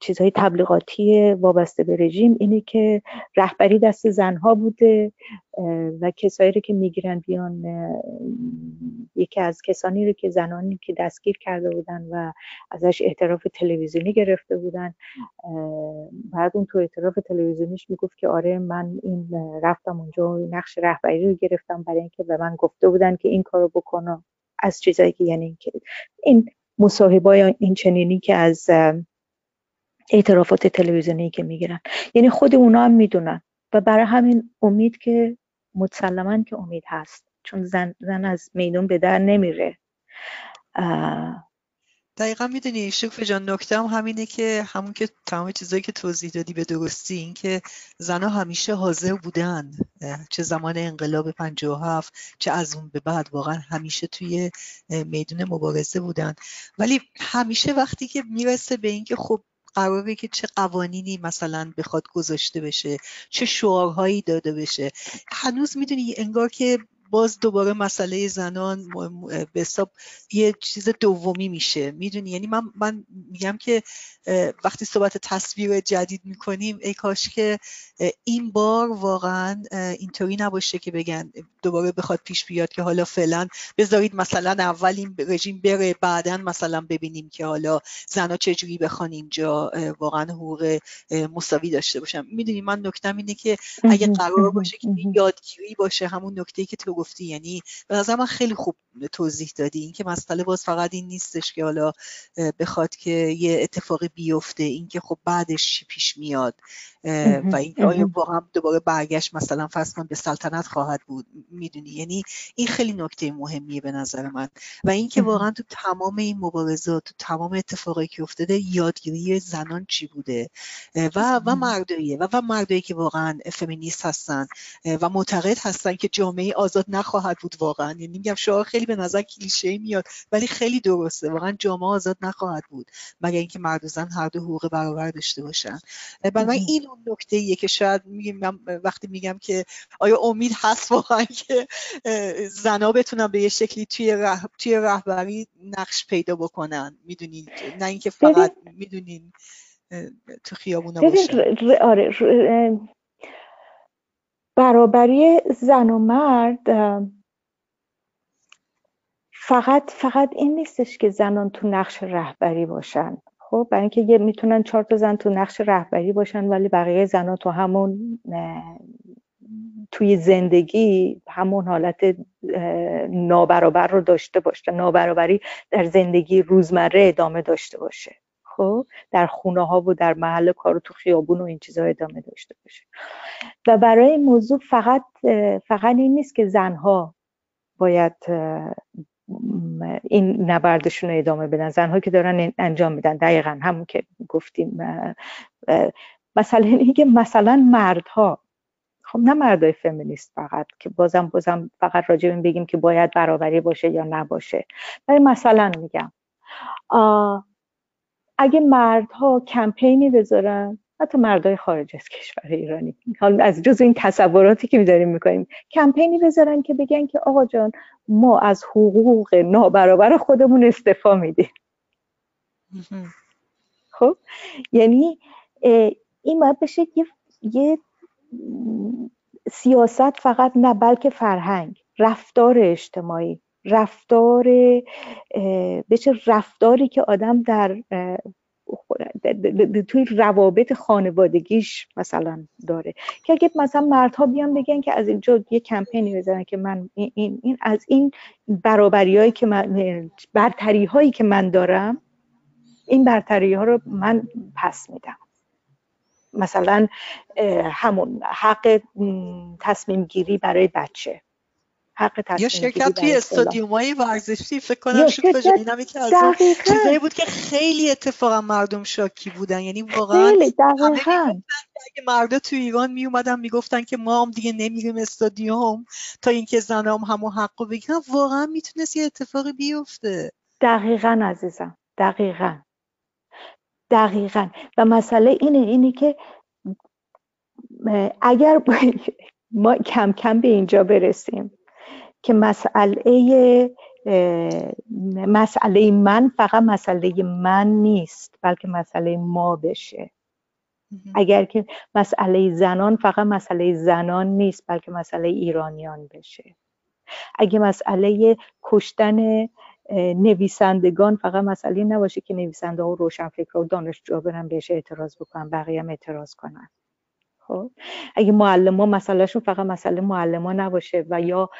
چیزهای تبلیغاتی وابسته به رژیم اینه که رهبری دست زنها بوده و کسایی رو که می‌گیرن بیان یکی از کسانی رو که زنانی که دستگیر کرده بودن و ازش اعتراف تلویزیونی گرفته بودن بعد اون تو اعتراف تلویزیونیش می‌گفت که آره من این رفتم اونجا نقش رهبری رو گرفتم برای اینکه به من گفته بودن که این کارو بکنم. از چیزایی که یعنی این مصاحبه این چنینی که از اعترافات تلویزیونی که می‌گیرن. یعنی خود اونا هم می‌دونن. و برای همین امید که مسلما که امید هست. چون زن, زن از میدون به در نمیره. دقیقا می‌دونی شکف جان نکته هم همینه که همون که تمام چیزایی که توضیح دادی به درستی این که زنها همیشه حاضر بودن چه زمان انقلاب 57 چه از اون به بعد واقعا همیشه توی میدون مبارزه بودن. ولی همیشه وقتی که می‌رسه به اینکه خب قراره که چه قوانینی مثلا بخواد گذاشته بشه چه شعارهایی داده بشه. هنوز می‌دونی انگار که باز دوباره مسئله زنان به حساب یه چیز دومی میشه. می‌دونی؟ یعنی من من میگم که وقتی صحبت تصویر جدید می‌کنیم ای کاش که این بار واقعا اینطوری نباشه که بگن دوباره بخواد پیش بیاد که حالا فعلا بذارید مثلا اول این رژیم بره بعدا مثلا ببینیم که حالا زنا چجوری بخوان اینجا واقعا حقوق مساوی داشته باشن. می‌دونی؟ من نکتم اینه که اگه قرار باشه که یادگیری باشه همون نکته که تو گفتی. یعنی به نظر من خیلی خوب توضیح دادی. این که مسئله باز فقط این نیستش که حالا بخواد که یه اتفاقی بیفته اینکه خب بعدش چی پیش میاد. و این آیا واقعا دوباره برگشت مثلا فرض به سلطنت خواهد بود می‌دونی؟ یعنی این خیلی نکته مهمیه به نظر من. و اینکه واقعا تو تمام این مبارزات تو تمام اتفاقی که افتاده یادگیری زنان چی بوده؟ و و مرداییه. و و مردایی که واقعا فمینیست هستن و معتقد هستن که جامعه آزاد نخواهد بود واقعا. یعنی میگم شعار خیلی به نظر کلیشه میاد ولی خیلی درسته. واقعا جامعه آزاد نخواهد بود مگر اینکه مرد و زن هر دو حقوق برابر داشته باشن. بنابراین این اون نکته ایه که شاید میگم وقتی میگم که آیا امید هست واقعا که زنا بتونن به یه شکلی توی رح... توی رهبری نقش پیدا بکنن؟ می‌دونین نه اینکه فقط می‌دونین تو خیابونا باشن. آره برابری زن و مرد فقط فقط این نیستش که زنان تو نقش رهبری باشن. خب برای اینکه یه می‌تونن چهار تا زن تو نقش رهبری باشن ولی بقیه زنها تو همون توی زندگی همون حالت نابرابر رو داشته باشه نابرابری در زندگی روزمره ادامه داشته باشه. خب در خونه ها و در محل کار و تو خیابون و این چیزها ادامه داشته باشه. و برای این موضوع فقط فقط این نیست که زنها باید این نبردشون رو ادامه بدن. زنها که دارن انجام میدن دقیقا همون که گفتیم مثلا اینکه مثلا مردها خب نه مردای فمینیست فقط که بازم بازم فقط راجع بگیم که باید برابری باشه یا نباشه. ولی مثلا میگم اگه مردها کمپینی بذارن حتی مردای خارج از کشور ایرانی. حال از جز این تصوراتی که میداریم می‌کنیم. کمپینی بذارن که بگن که آقا جان ما از حقوق نابرابر خودمون استفا میدیم. خب؟ یعنی این باید بشه یه, یه سیاست فقط نه بلکه فرهنگ رفتار اجتماعی. رفتار بشه رفتاری که آدم در توی روابط خانوادگیش مثلا داره. که اگه مثلا مردها بیان بگن که از اینجا یه کمپینی بزنن که من این, این از این برابری هایی که من برتری هایی که من دارم این برتری ها رو من پس میدم. مثلا همون حق تصمیم گیری برای بچه. حق تصمیم یا شرکت توی استادیوم های ورزشی فکر کنم شد اینم یکی از چیزایی بود که خیلی اتفاقا مردم شاکی بودن. یعنی واقعا اگه مردا تو ایران می اومدن می‌گفتن که ما هم دیگه نمیریم استادیوم تا اینکه زنام همون حقو بگیرن. واقعا می‌تونست یه اتفاقی بیفته. دقیقا عزیزم. دقیقا. دقیقا. و مسئله اینه اینه که اگر ما کم کم به اینجا برسیم. که مسئله مسئله من فقط مسئله من نیست بلکه مسئله ما بشه. اگر که مسئله زنان فقط مسئله زنان نیست بلکه مسئله ایرانیان بشه. اگه مسئله کشتن نویسندگان فقط مسئله نباشه که نویسنده ها و روشنفکر و دانشجو برن بهش اعتراض بکنن بقیه هم اعتراض کنن. خب؟ اگه معلم ها مسئلهشون فقط مسئله معلم ها نباشه و یا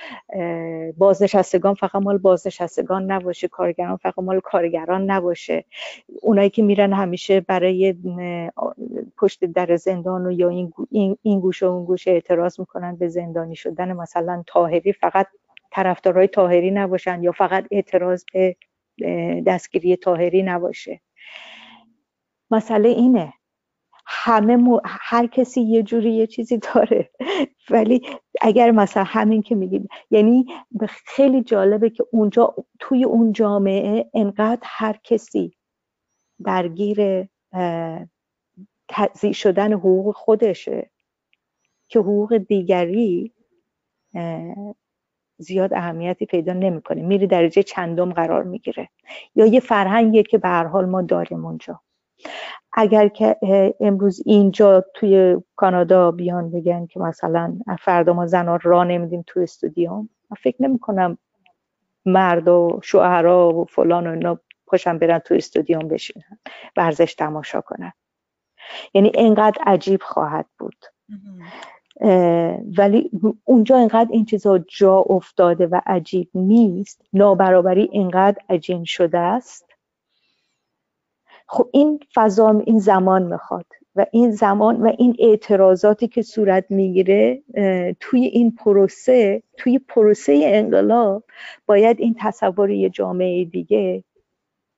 بازنشستگان فقط مال بازنشستگان نباشه کارگران فقط مال کارگران نباشه. اونایی که میرن همیشه برای پشت در زندان و یا این, این گوشه و اون گوشه اعتراض می‌کنن به زندانی شدن مثلا تاهری فقط طرفدارای تاهری نباشن یا فقط اعتراض به دستگیری تاهری نباشه. مسئله اینه همه هر کسی یه جوری یه چیزی داره. ولی اگر مثلا همین که میگیم یعنی خیلی جالبه که اونجا توی اون جامعه انقدر هر کسی درگیر تضیع شدن حقوق خودشه که حقوق دیگری زیاد اهمیتی پیدا نمی‌کنه. میره درجه چندم قرار می‌گیره. یا یه فرهنگیه که به هر حال ما داریم اونجا. اگر که امروز اینجا توی کانادا بیان بگن که مثلا فردا ما زنها را نمیدیم تو استودیوم من فکر نمی کنم مرد و شوهرا و فلان و اینا پاشن برن تو استودیوم بشینن ورزش تماشا کنن. یعنی اینقدر عجیب خواهد بود. ولی اونجا اینقدر این چیزا جا افتاده و عجیب نیست نابرابری اینقدر عجین شده است خب این فضا این زمان می‌خواد و این زمان و این اعتراضاتی که صورت می‌گیره توی این پروسه توی پروسه انقلاب باید این تصور یه جامعه دیگه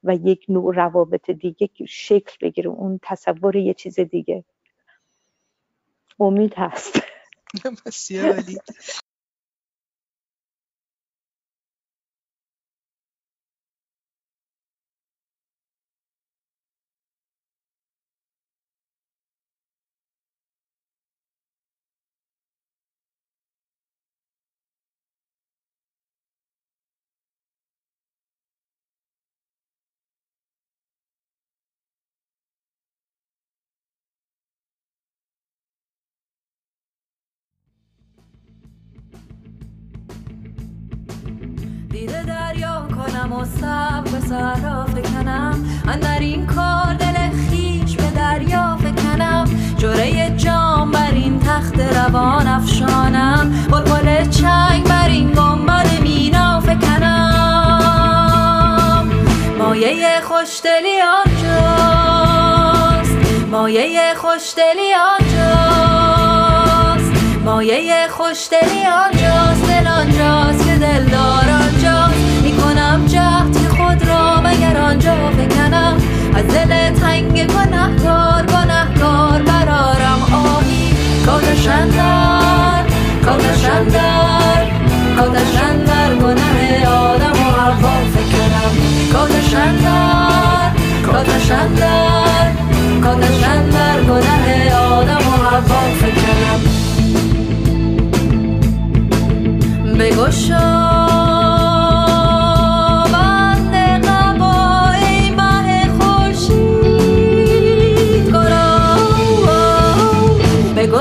و یک نوع روابط دیگه شکل بگیره اون تصور یه چیز دیگه. امید هست. بسیار و سب به سهرا فکنم. در این کار دل خیش به دریا فکنم. جوره جام بر این تخت روان افشانم. بلبل چنگ بر این گنبد مینا فکنم. مایه خوشدلی آنجاست. مایه خوشدلی آنجاست. مایه خوشدلی آنجاست. دل آنجاست که دلدار آنجاست آنجا بکنم از دل تنگ گنهکار گنهکار برارم آهی کآتش اندر کآتش اندر کآتش اندر گنه آدم و حوا فکنم کآتش اندر کآتش اندر کآتش اندر گنه آدم و حوا فکنم بگشا.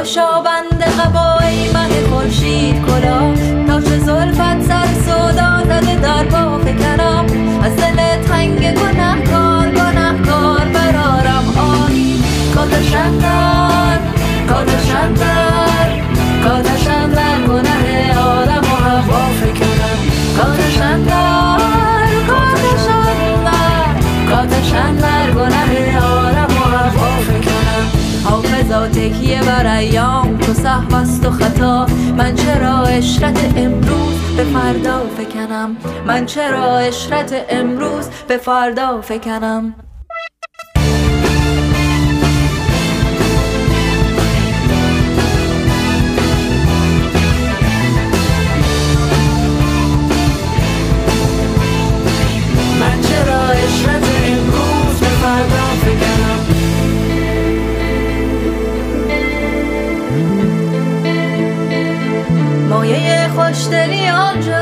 بگشا بند قبای مه خورشید کلا. تا چه زلفت سر صدا زده در پا فکنم از دل تنگ گنهکار گنهکار برارم آهی کادشن در کادشن در تکیه بر ایام تو سهو و خطا. من چرا اشرت امروز به فردا فکنم؟ من چرا اشرت امروز به فردا فکنم؟ من چرا اشرت خوشدلی آنجاست.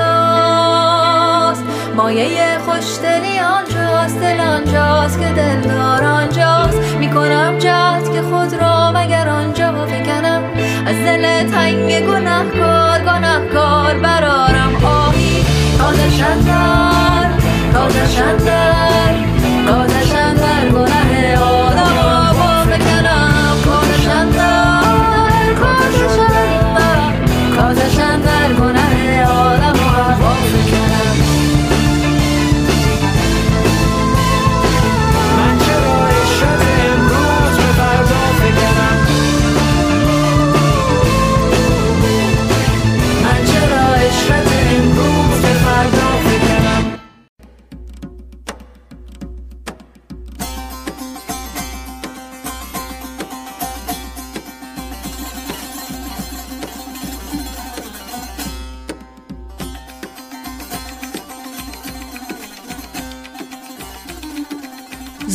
مایه خوشدلی آنجاست. دل آنجاست که دلدار آنجاست. می‌کنم جهد که خود را مگر آنجا فکنم از دل تنگ گنهکار گنهکار برارم آهی کادشن در کادشن در کادشن در گنه آدم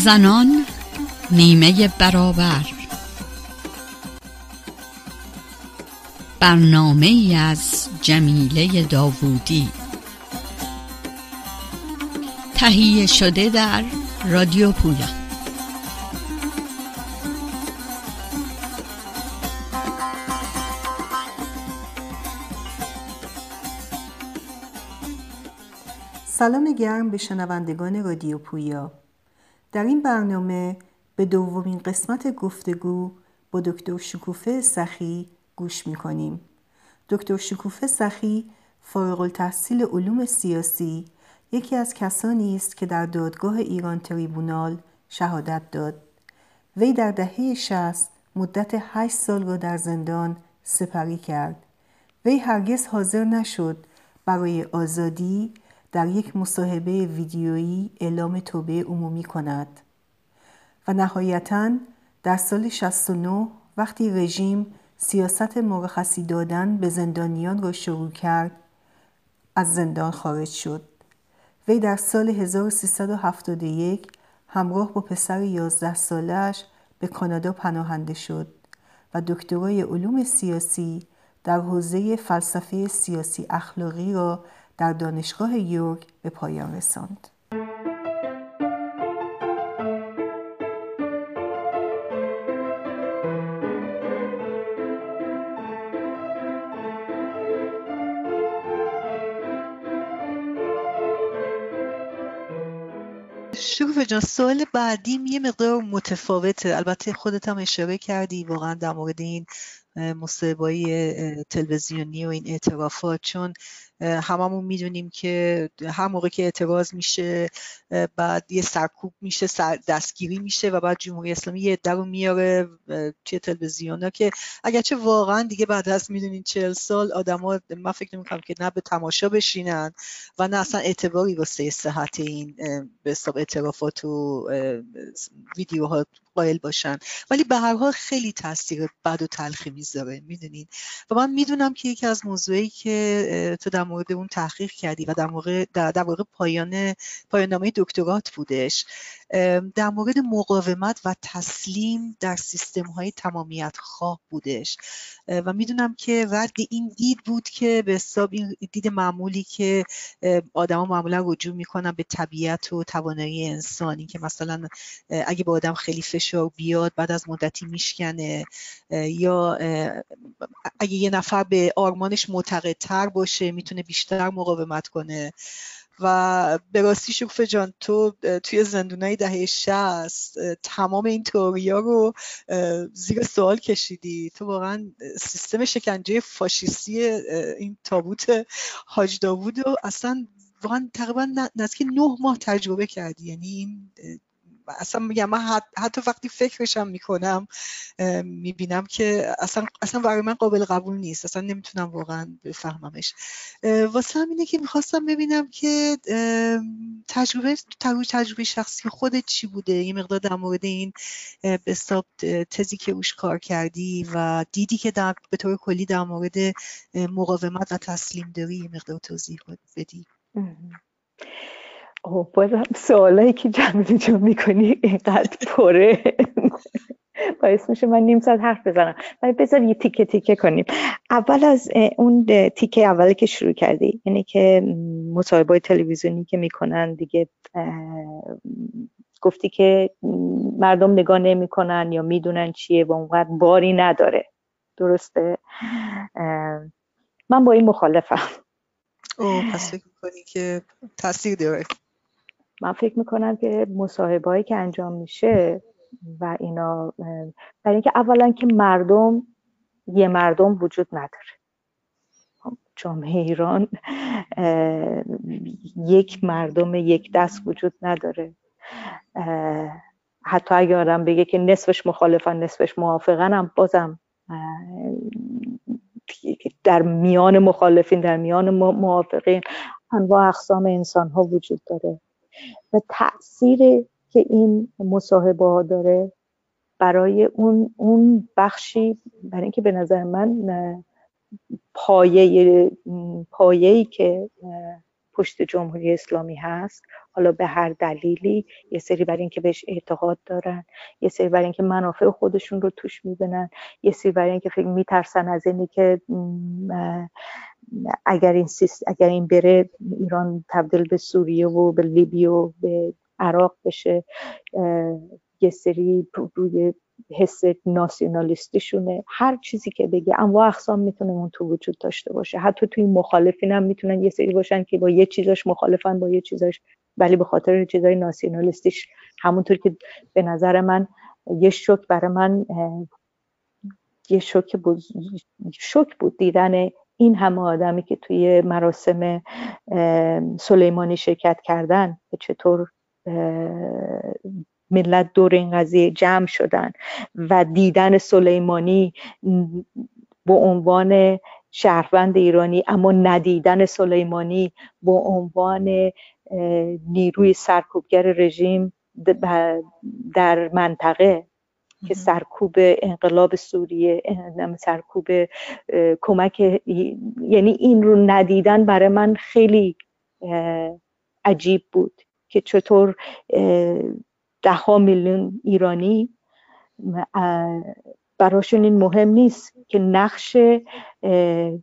زنان نیمه برابر. برنامه ای از جمیله داوودی. تهیه شده در رادیو پویا. سلام گرم به شنوندگان رادیو پویا. در این برنامه به دومین قسمت گفتگو با دکتر شکوفه سخی گوش می‌کنیم. دکتر شکوفه سخی فارغ التحصیل علوم سیاسی یکی از کسانی است که در دادگاه ایران تریبونال شهادت داد. وی در دهه شست مدت هشت سال را در زندان سپری کرد. وی هرگز حاضر نشد برای آزادی در یک مصاحبه ویدیویی اعلام توبه عمومی کند و نهایتا در سال 69 وقتی رژیم سیاست مرخصی دادن به زندانیان را شروع کرد از زندان خارج شد. وی در سال 1371 همراه با پسر 11 سالش به کانادا پناهنده شد و دکترای علوم سیاسی در حوزه فلسفه سیاسی اخلاقی را در دانشگاه یورک به پایان رساند. شکوفه جان سوال بعدیم یه مقدار متفاوته البته خودت هم اشاره کردی واقعا در مورد این مصاحبه‌های تلویزیونی و این اعترافات. چون هممون می‌دونیم که هر موقع که اعتراض میشه بعد یه سرکوب میشه سر دستگیری میشه و بعد جمهوری اسلامی یه عده رو میاره توی تلویزیون ها که اگرچه واقعا دیگه بعد از می‌دونین چهل سال آدما من فکر نمی‌کنم که نه به تماشا بشینن و نه اصلا اعتباری واسه صحت این به حساب اعترافات و ویدیوها قائل باشن. ولی به هر حال خیلی تاثیر بد و تلخی می‌ذاره می‌دونین؟ و من می‌دونم که یکی از موضوعی که تو در مورد اون تحقیق کردی و در واقع در, در واقع پایان پایان نامه دکترات بودش در مورد مقاومت و تسلیم در سیستم های تمامیت خواه بودش. و می‌دونم که رد این دید بود که به حساب این دید معمولی که آدما معمولا رجوع می‌کنن به طبیعت و توانایی انسانی که مثلا اگه به آدم خیلی بیاد بعد از مدتی میشکنه یا اگه یه نفر به آرمانش معتقدتر باشه می‌تونه بیشتر مقاومت کنه. و به راستی شکوفه جان تو توی زندونای دهه شست تمام این توریا رو زیر سوال کشیدی. تو واقعا سیستم شکنجه فاشیستی این تابوت حاج داوود رو اصلا واقعا تقریبا نزدیک نه ماه تجربه کردی. یعنی این اصلا میگم من حتی وقتی فکرشم می‌کنم می‌بینم که اصلا اصلا برای من قابل قبول نیست. اصلا نمی‌تونم واقعا بفهممش. واسه همینه که می‌خواستم ببینم که تجربه تجربه شخصی خودت چی بوده؟ یه مقدار در مورد این به حساب تزی که روش کار کردی و دیدی که در به طور کلی در مورد مقاومت و تسلیم داری یه مقدار توضیح بدی. اوه بازم سوالایی که جمعی جا می‌کنی اینقدر پره. باعث میشه من نیم ساعت حرف بزنم. ولی بذار یه تیکه تیکه کنیم. اول از اون تیکه اولی که شروع کردی یعنی که مصاحبه تلویزیونی که می‌کنن دیگه گفتی که مردم نگاه نمی‌کنن یا می‌دونن چیه و اونقدر باری نداره. درسته؟ من با این مخالفم. او پس فکر که تاثیر داره من فکر می‌کنم که مصاحبه که انجام میشه و اینا برای اینکه اولا که مردم یه مردم وجود نداره. جامعه ایران یک مردم یک دست وجود نداره. حتی اگه آدم بگه که نصفش مخالفن نصفش موافقن هم بازم در میان مخالفین در میان موافقین انواع اقسام انسان ها وجود داره. و تاثیر که این مصاحبه ها داره برای اون اون بخشی برای اینکه به نظر من پایه پایه‌ای که پشت جمهوری اسلامی هست. حالا به هر دلیلی یه سری برای اینکه بهش اعتقاد دارن یه سری برای اینکه منافع خودشون رو توش می‌بینن یه سری برای اینکه فکر میترسن از اینی که اگر این, اگر این بره ایران تبدیل به سوریه و به لیبی و به عراق بشه یه سری روی حس ناسیونالیستیشونه. هر چیزی که بگه انواع اقسام می‌تونه اون تو وجود داشته باشه. حتی توی مخالفین هم می‌تونن یه سری باشن که با یه چیزاش مخالفن با یه چیزاش ولی به خاطر چیزای ناسیونالیستیش. همونطور که به نظر من یه شک برای من یه شک بود, شک بود دیدن این همه آدمی که توی مراسم سلیمانی شرکت کردن. چطور ملت دور این قضیه جمع شدن و دیدن سلیمانی به عنوان شهروند ایرانی اما ندیدن سلیمانی به عنوان نیروی سرکوبگر رژیم در منطقه که سرکوب انقلاب سوریه سرکوب کمک یعنی این رو ندیدن برای من خیلی عجیب بود که چطور ده ها میلیون ایرانی براشون این مهم نیست که نقش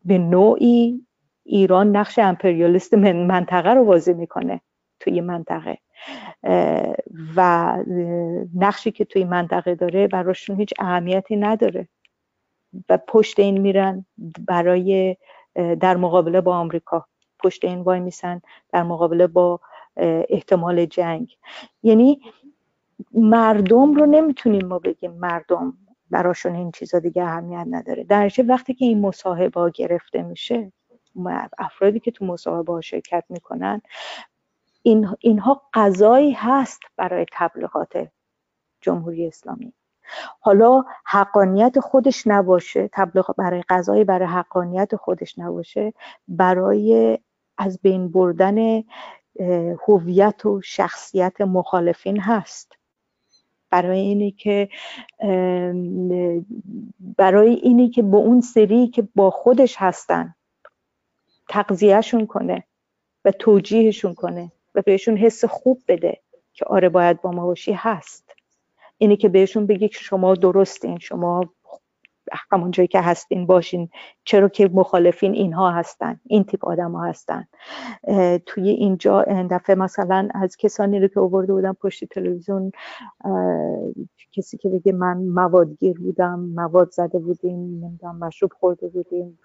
به نوعی ایران نقش امپریالیست منطقه رو بازی می‌کنه توی منطقه. و نقشی که توی منطقه داره براشون هیچ اهمیتی نداره. و پشت این میرن برای در مقابله با آمریکا. پشت این وای میسن در مقابله با احتمال جنگ. یعنی مردم رو نمی‌تونیم ما بگیم مردم براشون این چیزا دیگه اهمیت نداره. درچه وقتی که این مصاحبه گرفته میشه افرادی که تو مصاحبه ها شرکت می‌کنن این اینها قضایی هست برای تبلیغات جمهوری اسلامی. حالا حقانیت خودش نباشه تبلیغ برای قضایی برای حقانیت خودش نباشه برای از بین بردن هویت و شخصیت مخالفین هست. برای اینی که برای اینی که با اون سری که با خودش هستن تقضیهشون کنه و توجیهشون کنه و بهشون حس خوب بده که آره باید با ما باشی هست. اینی که بهشون بگی که شما درستین شما همون جایی که هستین باشین. چرا که مخالفین اینها هستن این تیپ آدم ها هستن توی اینجا دفعه مثلا از کسانی رو که آورده بودم پشت تلویزیون کسی که بگه من موادگیر بودم مواد زده بودیم نمی‌دونم مشروب خورده بودیم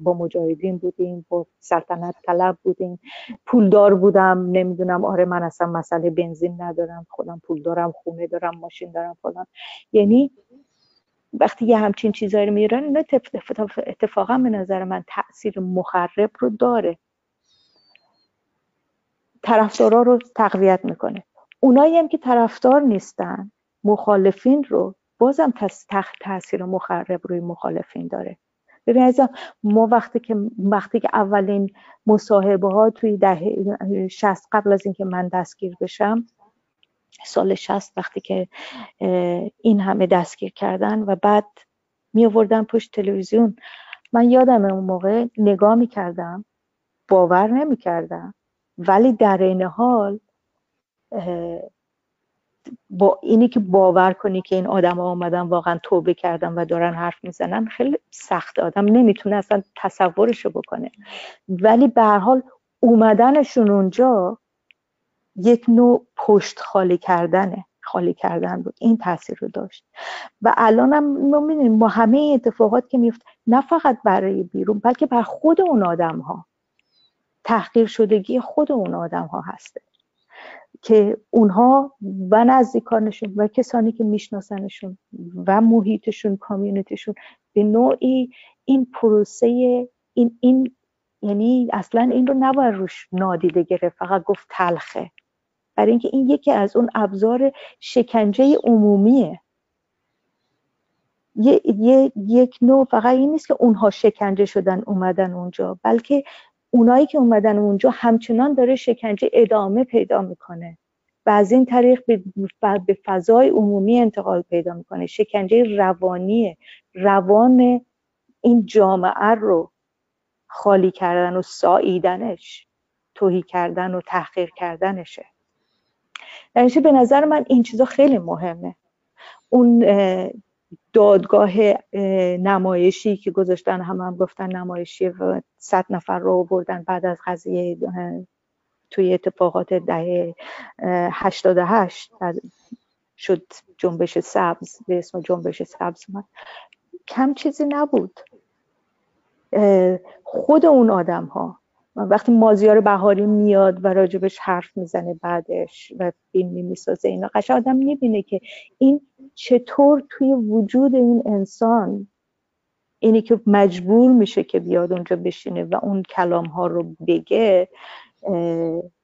با مجاهدین بودیم با سلطنت طلب بودیم. پولدار بودم نمی‌دونم آره من اصلا مسئله بنزین ندارم خودم پول دارم خونه دارم ماشین دارم فلان. یعنی وقتی یه همچین چیزایی رو میرن اینا اتفاقا به نظر من تاثیر مخرب رو داره. طرفدارا رو تقویت می‌کنه. اونایی هم که طرفدار نیستن مخالفین رو بازم تاثیر مخرب روی مخالفین داره. ببین عزیزم ما وقتی که وقتی که اولین مصاحبه ها توی دهه 60 قبل از اینکه من دستگیر بشم سال شست وقتی که این همه دستگیر کردن و بعد می آوردن پشت تلویزیون. من یادم اون موقع نگاه می کردم باور نمی کردم ولی در این حال با اینی که باور کنی که این آدم ها آمدن واقعا توبه کردن و دارن حرف می‌زنن خیلی سخت آدم نمی‌تونه اصلا تصورشو بکنه. ولی به هر حال اومدنشون اونجا یک نوع پشت خالی کردنه. خالی کردن بود این تاثیر رو داشت. و الان هم ما می‌دونیم با همه اتفاقات که میفت نه فقط برای بیرون بلکه بر خود اون آدم ها تحقیر شدگی خود اون آدم ها هسته. که اونها و نزدیکانشون و کسانی که میشناسنشون و محیطشون کامیونیتیشون به نوعی این پروسه این این یعنی اصلا این رو نباید روش نادیده گرفت. فقط گفت تلخه. برای اینکه این یکی از اون ابزار شکنجه عمومیه. یه،, یه،, یک نوع فقط این نیست که اونها شکنجه شدن اومدن اونجا بلکه اونایی که اومدن اونجا همچنان داره شکنجه ادامه پیدا می‌کنه. و از این طریق به فضای عمومی انتقال پیدا می‌کنه. شکنجه روانیه. روان این جامعه رو خالی کردن و ساییدنش توهی کردن و تحقیر کردنشه. در به نظر من این چیزا خیلی مهمه. اون دادگاه نمایشی که گذاشتن هم هم گفتن نمایشی و صد نفر رو بردن بعد از قضیه توی اتفاقات دهه 88 شد جنبش سبز به اسم جنبش سبز من کم چیزی نبود. خود اون آدم ها وقتی مازیار بهاری میاد و راجبش حرف می‌زنه بعدش و فیلمی می‌سازه اینا قشنگ آدم می‌بینه که این چطور توی وجود این انسان اینی که مجبور میشه که بیاد اونجا بشینه و اون کلام ها رو بگه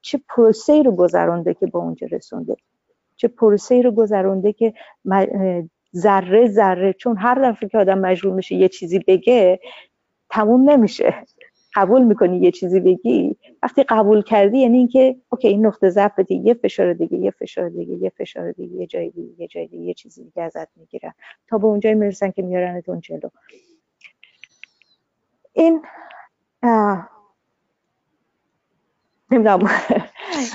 چه پروسه رو گذرانده که با اونجا رسونده؟ چه پروسه رو گذرانده که ذره ذره چون هر دفعه که آدم مجبور میشه یه چیزی بگه تموم نمیشه. قبول می‌کنی یه چیزی بگی؟ وقتی قبول کردی یعنی اینکه اوکی این نقطه ضعف دیگه یه فشار دیگه یه فشار دیگه یه فشار دیگه یه جای دیگه یه جای دیگه یه چیزی دیگه ازت می‌گیرن. تا به اونجایی می‌رسن که میارنتون جلو. این نمی‌دونم.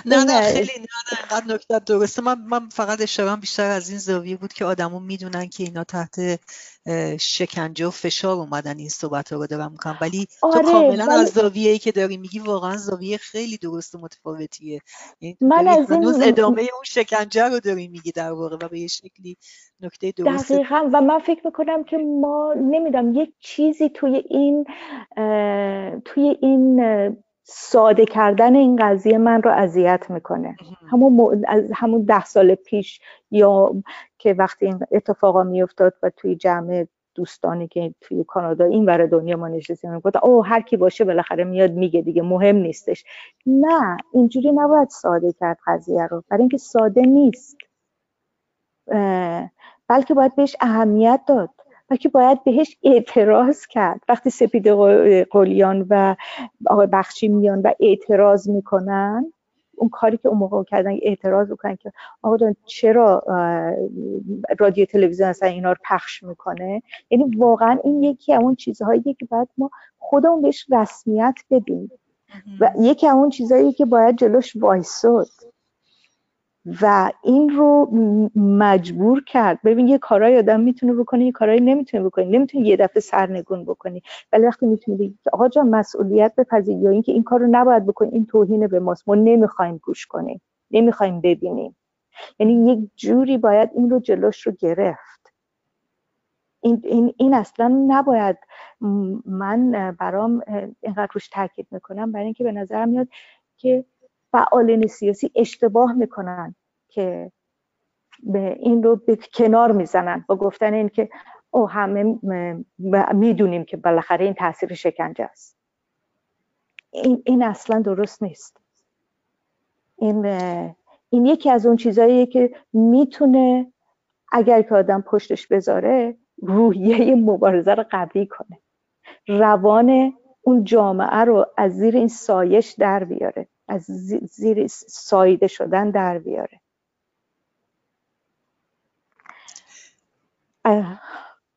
نه نه خیلی نه نه اینقدر نکته درسته. من من فقط اشارم بیشتر از این زاویه بود که آدما می‌دونن که اینا تحت شکنجه و فشار اومدن این صحبت رو دارم می‌کنم ولی آره، تو کاملا ولی- از زاویه ای که داری میگی واقعا زاویه خیلی درست و متفاوتیه. یعنی من داری از این- ادامه اون شکنجه رو داری میگی در واقع و به یه شکلی نکته درسته. دقیقا. و من فکر می‌کنم که ما نمی‌دونم یک چیزی توی این توی این ساده کردن این قضیه من رو اذیت می‌کنه. همون مو- از همون ده سال پیش یا که وقتی این اتفاقا میافتاد و توی جمع دوستانی که توی کانادا این ور دنیا ما نشستیم گفت او هر کی باشه بالاخره میاد میگه دیگه مهم نیستش. نه اینجوری نباید ساده کرد قضیه رو. برای اینکه ساده نیست. بلکه باید بهش اهمیت داد. بلکه باید بهش اعتراض کرد. وقتی سپید قل- قلیان و آقای بخشی میان و اعتراض می‌کنن اون کاری که اون موقع کردن اعتراض بکنن که آقا چرا رادیو تلویزیون اصلا اینا رو پخش می‌کنه؟ یعنی واقعا این یکی از اون چیزهاییه که باید ما خودمون بهش رسمیت بدیم. و یکی از اون چیزهایی که باید جلوش وایساد. و این رو مجبور کرد. ببین یه کارهای آدم می‌تونه بکنه یه کارهای نمی‌تونه بکنه. نمی‌تونه یه دفعه سرنگون بکنی. ولی وقتی می‌تونی بگی که آقا جان مسئولیت بپذیر یا اینکه این کار رو نباید بکنی این توهین به ماست. ما نمی‌خوایم گوش کنیم. نمی‌خوایم ببینیم. یعنی یک جوری باید این رو جلوش رو گرفت. این, این, این اصلا نباید من برام اینقدر روش تاکید می‌کنم. برای اینکه به نظرم میاد که فعالین سیاسی اشتباه می‌کنن که به این رو به کنار می‌زنن با گفتن این که او همه می‌دونیم که بالاخره این تاثیر شکنجه است. این, این اصلا درست نیست. این این یکی از اون چیزاییه که می‌تونه اگر که آدم پشتش بذاره روحیه مبارزه رو قوی کنه. روان اون جامعه رو از زیر این سایش در بیاره. از زی- زیر سایده شدن در بیاره.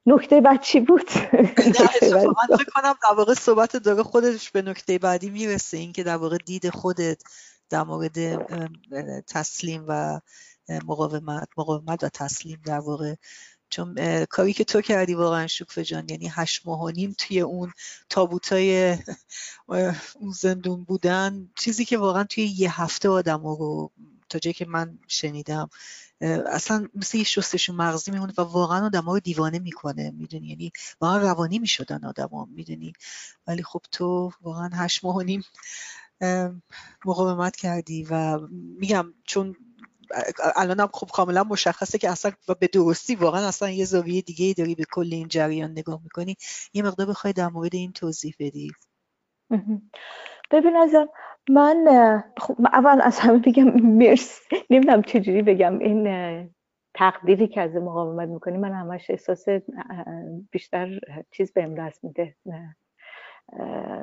نکته بعد چی بود؟ نه فکر کنم در واقع صحبت داره خودش به نکته بعدی می‌رسه این که در واقع دید خودت در مورد تسلیم و مقاومت مقاومت و تسلیم در واقع چون کاری که تو کردی واقعا شکفه جان یعنی هشت ماه و نیم توی اون تابوتای اون زندون بودن چیزی که واقعا توی یه هفته آدم رو تا جایی که من شنیدم اصلا مثل یه شستشو مغزی میمونه و واقعا آدم رو دیوانه می‌کنه می‌دونی؟ یعنی واقعا روانی می‌شدن آدما می‌دونی؟ ولی خب تو واقعا هشت ماه و نیم مقاومت کردی و میگم چون الانم خب کاملا مشخصه که اصلا و به درستی واقعا اصلا یه زاویه دیگه داری به کل این جریان نگاه می‌کنی. یه مقدار بخوای در مورد این توضیح بدی. ببین ازم من خب اول از همه بگم مرسی. نمی‌دونم چجوری بگم این تقدیری که از مقاومت می‌کنی من همش احساس بیشتر چیز بهم دست میده.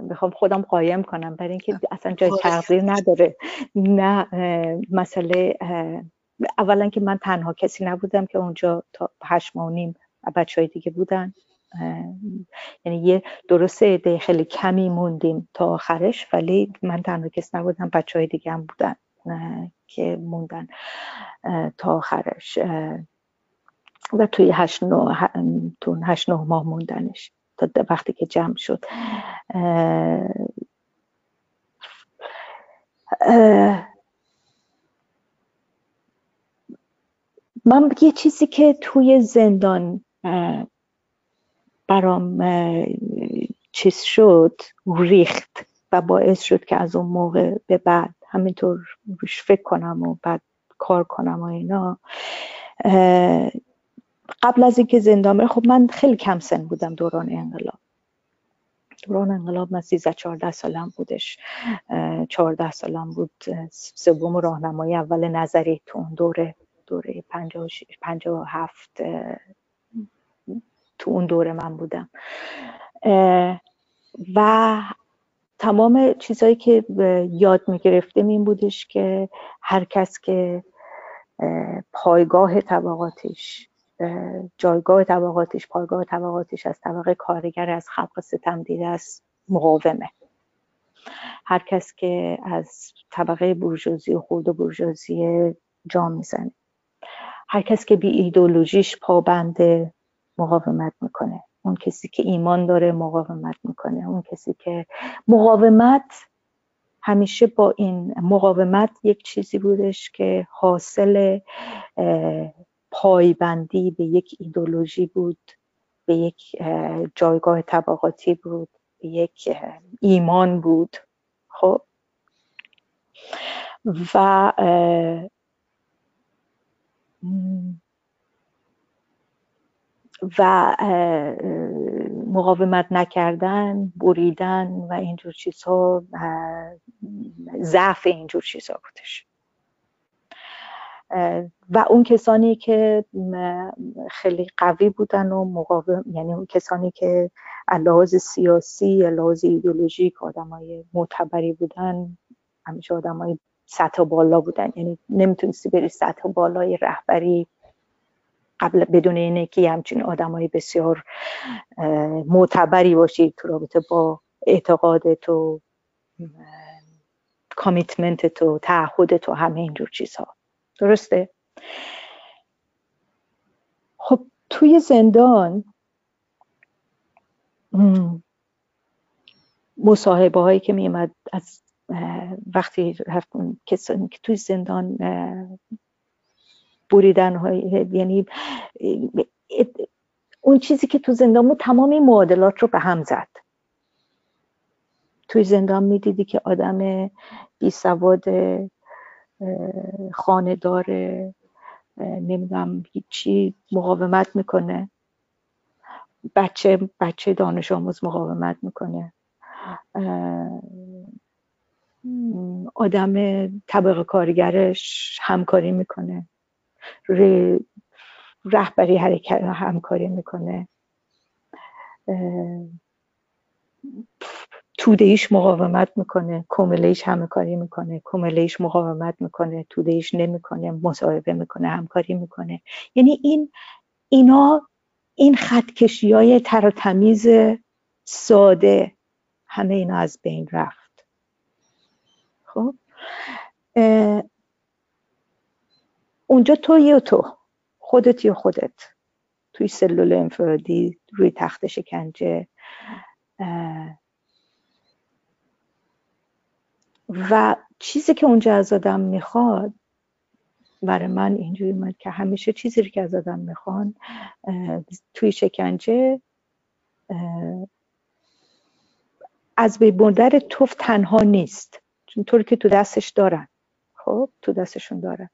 می‌خوام خودم قایم کنم برای اینکه اصلا جای. تقدیر نداره. نه مسئله اولا که من تنها کسی نبودم که اونجا تا هشت ماه و نیم بچه های دیگه بودن. یعنی یه درسته عده خیلی کمی موندیم تا آخرش ولی من تنها کس نبودم بچه های دیگه هم بودن که موندن تا آخرش و توی هشت نه ماه موندنش. تا وقتی که جمع شد. من یه چیزی که توی زندان برام چیز شد ریخت و باعث شد که از اون موقع به بعد همینطور روش فکر کنم و بعد کار کنم و اینا قبل از اینکه زندان بره خب من خیلی کم سن بودم دوران انقلاب. دوران انقلاب من 13 14 سالم بودش. 14 سالم بود. سوم راهنمای اول نظری تو اون دوره. دوره 57 تو اون دوره من بودم. و تمام چیزهایی که یاد می‌گرفتیم این بودش که هر کس که پایگاه طبقاتش جایگاه طبقاتش پایگاه طبقاتش از طبقه کارگر از خلق ستم دیده است مقاومه. هر کس که از طبقه برجوزی و خورد برجوزی جا می‌زنه. هر کس که بی ایدولوژیش پابنده مقاومت می‌کنه. اون کسی که ایمان داره مقاومت می‌کنه. اون کسی که مقاومت همیشه با این مقاومت یک چیزی بودش که حاصل پایبندی به یک ایدولوژی بود به یک جایگاه طبقاتی بود به یک ایمان بود. خب؟ و و مقاومت نکردن بریدن و اینجور چیزها ضعف اینجور چیزها بودش. و اون کسانی که خیلی قوی بودن و مقاوم یعنی اون کسانی که لحاظ سیاسی لحاظ ایدولوژیک های معتبری بودن همیشه های سطح بالا بودن. یعنی نمی‌تونستی بری سطح بالای رهبری قبل بدون اینه که همچین های بسیار معتبری باشی تو رابطه با اعتقادت و کامیتمنت و تعهدت و همه اینجور چیزها. درسته. خب توی زندان مصاحبه هایی که میمد از وقتی رفتم کسانی که توی زندان بریدن های یعنی اون چیزی که تو زندان بود تمام این معادلات رو به هم زد. توی زندان می‌دیدی که آدم بی سواد خانه داره نمی‌دونم هیچی مقاومت می‌کنه. بچه بچه دانش آموز مقاومت می‌کنه. آدم طبقه کارگرش همکاری می‌کنه. رهبری حرکت همکاری می‌کنه. تودهیش مقاومت می‌کنه کوملیش همکاری می‌کنه کوملیش مقاومت می‌کنه تودهیش نمی‌کنه مصاحبه می‌کنه همکاری می‌کنه. یعنی این اینا این خطکشی های تر تمیز ساده همه اینا از بین رفت. خب؟ اونجا تو یا تو؟ خودت یا خودت؟ توی سلول انفرادی روی تخت شکنجه و چیزی که اونجا از آدم می‌خواد برای من اینجوری من که همیشه چیزی که از آدم می‌خوان توی شکنجه از بی بردن توف تنها نیست. چون طوری که تو دستش دارن. خب تو دستشون دارن.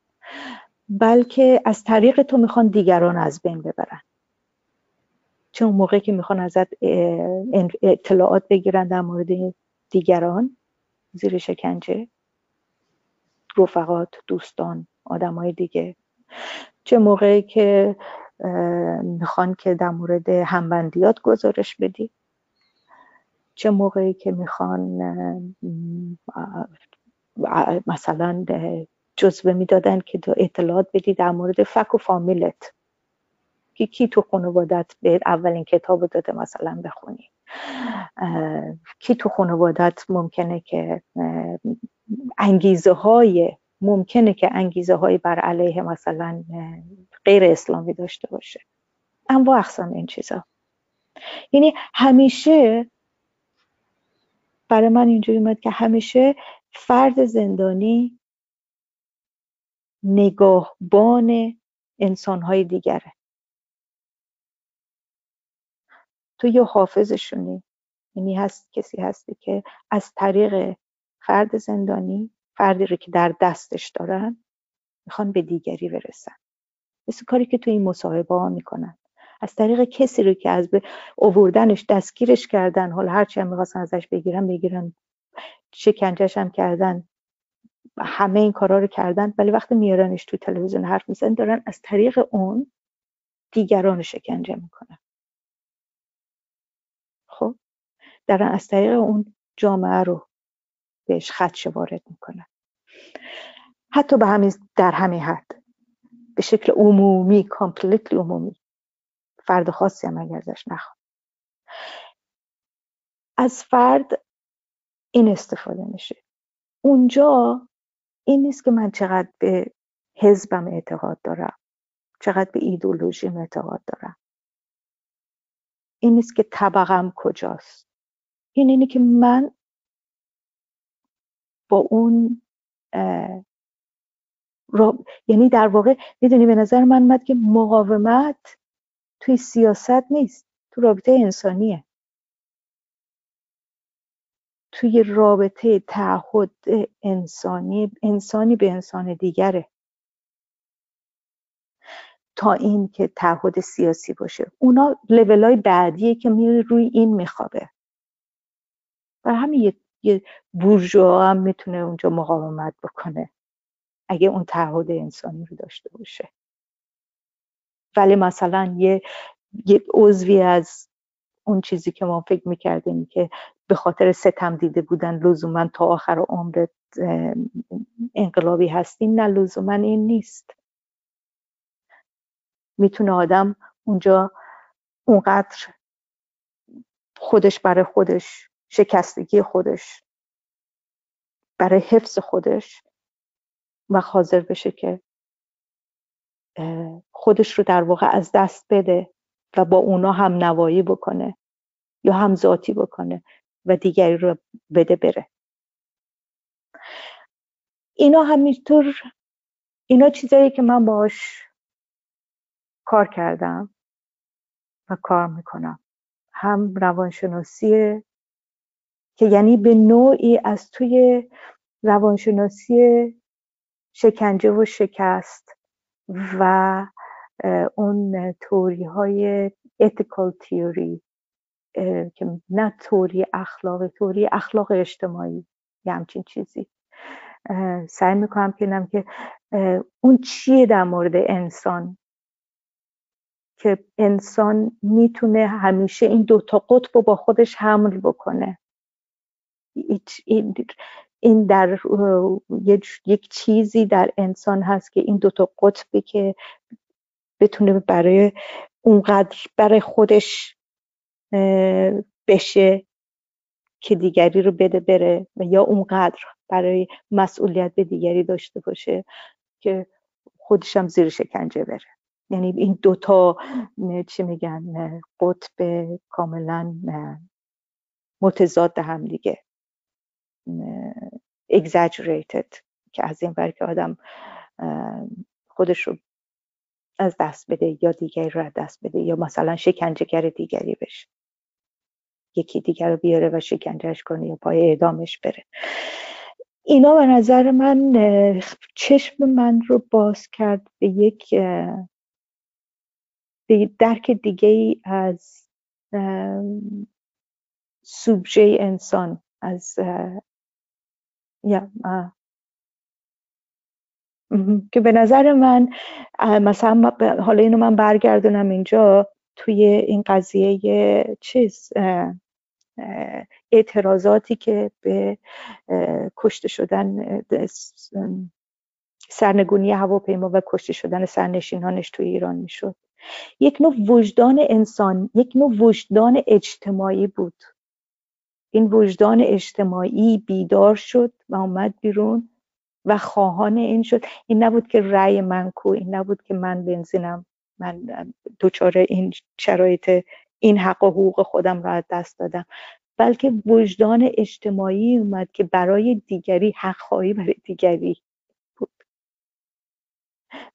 بلکه از طریق تو می‌خوان دیگران از بین ببرن. چون موقعی که می‌خوان ازت اطلاعات بگیرن در مورد دیگران زیر شکنجه. رفقات دوستان آدمای دیگه. چه موقعی که می‌خوان که در مورد همبندیات گزارش بدی. چه موقعی که می‌خوان مثلا جزوه می‌دادن که تو اطلاعات بدی در مورد فک و فامیلت. که کی تو خانوادت به اولین کتاب داده مثلا بخونی. کی تو خانوادت ممکنه که انگیزه های ممکنه که انگیزه های بر علیه مثلا غیر اسلامی داشته باشه. انواع اقسام این چیزا. یعنی همیشه برای من اینجوری اومد که همیشه فرد زندانی نگاهبان انسانهای دیگره. تو یه حافظشونی؟ یعنی هست کسی هستی که از طریق فرد زندانی فردی رو که در دستش دارن می‌خوان به دیگری برسن. مثل کاری که تو این مصاحبه ها می‌کنن. از طریق کسی رو که از به اووردنش دستگیرش کردن حالا هرچی هم می‌خواستن ازش بگیرن بگیرن. شکنجهش هم کردن. همه این کارا رو کردن ولی وقتی میارنش تو تلویزیون حرف می‌زنن دارن از طریق اون دیگران رو شکنجه می‌کنن خب دارن از طریق اون جامعه رو بهش خدشه وارد می‌کنن. حتی به همین در همین حد. به شکل عمومی کامپلیتلی عمومی. فرد خاصی هم ازش نخواد. از فرد این استفاده میشه. اونجا این نیست که من چقدر به حزبم اعتقاد دارم. چقدر به ایدولوژیم اعتقاد دارم. این نیست که طبقم کجاست. این اینه که من با اون را... یعنی در واقع می‌دونی به نظر من اومد که مقاومت توی سیاست نیست تو رابطه انسانیه. توی رابطه تعهد انسانی انسانی به انسان دیگره. تا این که تعهد سیاسی باشه. اونا لیول های بعدیه که میره روی این میخوابه. و همین یه, یه بورژوا هم می‌تونه اونجا مقاومت بکنه. اگه اون تعهد انسانی رو داشته باشه. ولی مثلا یه یه عضوی از اون چیزی که ما فکر می‌کردیم که به خاطر ستم دیده بودن لزوما تا آخر عمرت اه، انقلابی هستیم نه لزوما این نیست. می‌تونه آدم اونجا اونقدر خودش برای خودش شکستگی خودش برای حفظ خودش و حاضر بشه که خودش رو در واقع از دست بده و با اونا هم نوایی بکنه یا هم ذاتی بکنه و دیگری رو بده بره. اینا همینطور اینا چیزایی که من باش کار کردم و کار می‌کنم. هم روانشناسی که یعنی به نوعی از توی روانشناسی شکنجه و شکست و اون توری های theory اه، که نه توری اخلاق توری اخلاق اجتماعی یه همچین چیزی. سعی می‌کنم ببینم که اون چیه در مورد انسان؟ که انسان می‌تونه همیشه این دوتا قطب رو با خودش حمل بکنه. این در یک- چیزی در انسان هست که این دوتا قطبی که بتونه برای اونقدر برای خودش بشه که دیگری رو بده بره و یا اونقدر برای مسئولیت به دیگری داشته باشه که خودش هم زیر شکنجه بره. یعنی این دوتا چی میگن قطب کاملا متضاد هم دیگه. Exaggerated که از این ور که آدم خودش رو از دست بده یا دیگری رو از دست بده یا مثلا شکنجهگر دیگری بشه. یکی دیگر رو بیاره و شکنجهش کنه یا پای اعدامش بره. اینا به نظر من چشم من رو باز کرد به یک درک دیگه ای از سوبژه انسان از یا مهم. که به نظر من مثلا حالا اینو من برگردونم اینجا توی این قضیه چیز اعتراضاتی که به کشته شدن سرنگونی هواپیما و کشته شدن سرنشینانش توی ایران می‌شد. یک نوع وجدان انسان یک نوع وجدان اجتماعی بود. این وجدان اجتماعی بیدار شد و آمد بیرون و خواهان این شد. این نبود که رأی من کو این نبود که من بنزینم. من دچار این شرایط این حق و حقوق خودم را دست دادم. بلکه وجدان اجتماعی اومد که برای دیگری حقخواهی برای دیگری بود.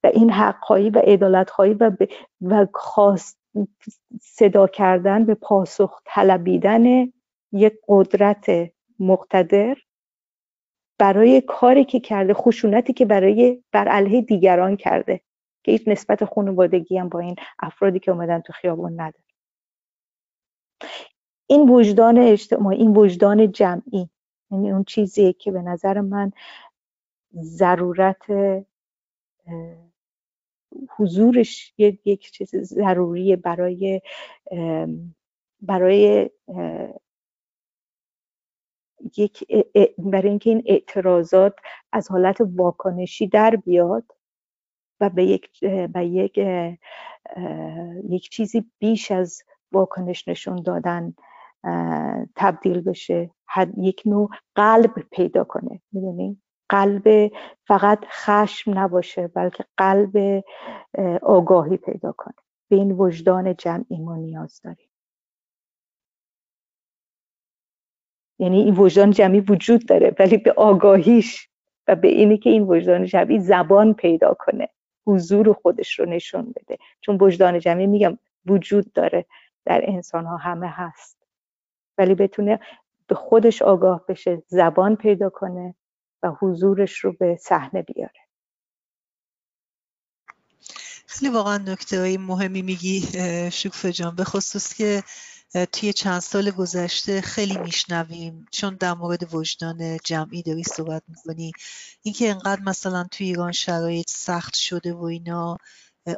و این حقخواهی و عدالتخواهی و, و خواست صدا کردن به پاسخ طلبیدن یک قدرت مقتدر برای کاری که کرده خشونتی که برای بر علیه دیگران کرده که هیچ نسبت خانوادگی هم با این افرادی که اومدن تو خیابون نداره. این وجدان اجتماعی این وجدان جمعی یعنی اون چیزیه که به نظر من ضرورت حضورش یک چیز ضروریه برای برای یک برای اینکه این اعتراضات از حالت واکنشی در بیاد و به یک به یک یک چیزی بیش از واکنش نشون دادن تبدیل بشه یک نوع قلب پیدا کنه. می‌دونی؟ قلب فقط خشم نباشه بلکه قلب آگاهی پیدا کنه. به این وجدان جمعی ما نیاز داریم. یعنی این وجدان جمعی وجود داره ولی به آگاهیش و به اینی که این وجدان جمعی زبان پیدا کنه حضور خودش رو نشون بده. چون وجدان جمعی میگم وجود داره در انسان ها همه هست. ولی بتونه به خودش آگاه بشه زبان پیدا کنه و حضورش رو به صحنه بیاره. خیلی واقعا نکته مهمی میگی شکفه جان. به خصوص که توی چند سال گذشته خیلی میشنویم چون در مورد وجدان جمعی داری صحبت می‌کنی. اینکه انقدر مثلا توی ایران شرایط سخت شده و اینا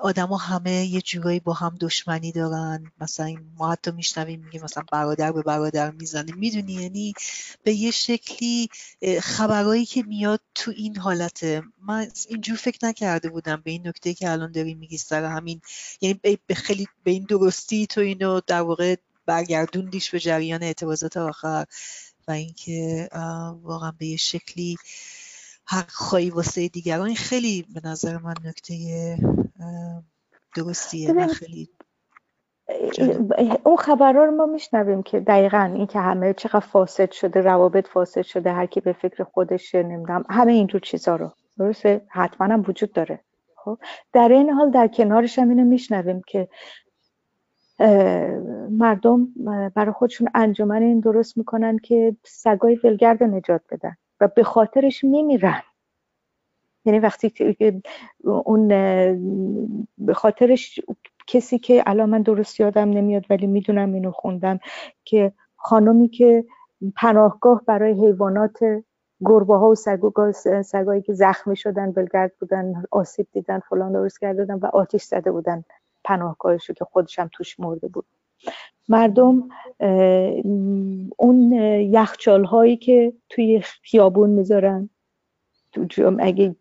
آدما همه یه جورایی با هم دشمنی دارن. مثلا ما حتی میشنویم میگه مثلا برادر به برادر می‌زنه. می‌دونی؟ یعنی به یه شکلی خبرهایی که میاد تو این حالته من اینجور فکر نکرده بودم. به این نکته که الان داری میگی سر همین یعنی به خیلی به این درستی تو اینو در واقع برگردوندیش به جریان اعتراضات آخر و اینکه واقعا به یه شکلی حق خواهی واسه دیگران. این خیلی به نظر من نکته درستیه و خیلی اون خبرها رو ما میشنویم که دقیقا این که همه چقدر فاسد شده روابط فاسد شده هر کی به فکر خودش نمی‌دونم همه اینجور چیزا رو. درسته؟ حتما هم وجود داره. خب؟ در این حال در کنارش هم اینو میشنویم که مردم برای خودشون انجمن این درست می‌کنن که سگای ولگرد نجات بدن و به خاطرش میمیرن یعنی وقتی اون به خاطرش کسی که الان من درست یادم نمیاد ولی می‌دونم اینو خوندم که خانمی که پناهگاه برای حیوانات گربه ها و سگایی که زخمی شدن بلگرد بودن آسیب دیدن فلان درست کرده و آتیش زده بودن. پناهگاهش که خودشم توش مرده بود. مردم اون یخچال هایی که توی خیابون می‌ذارن اگه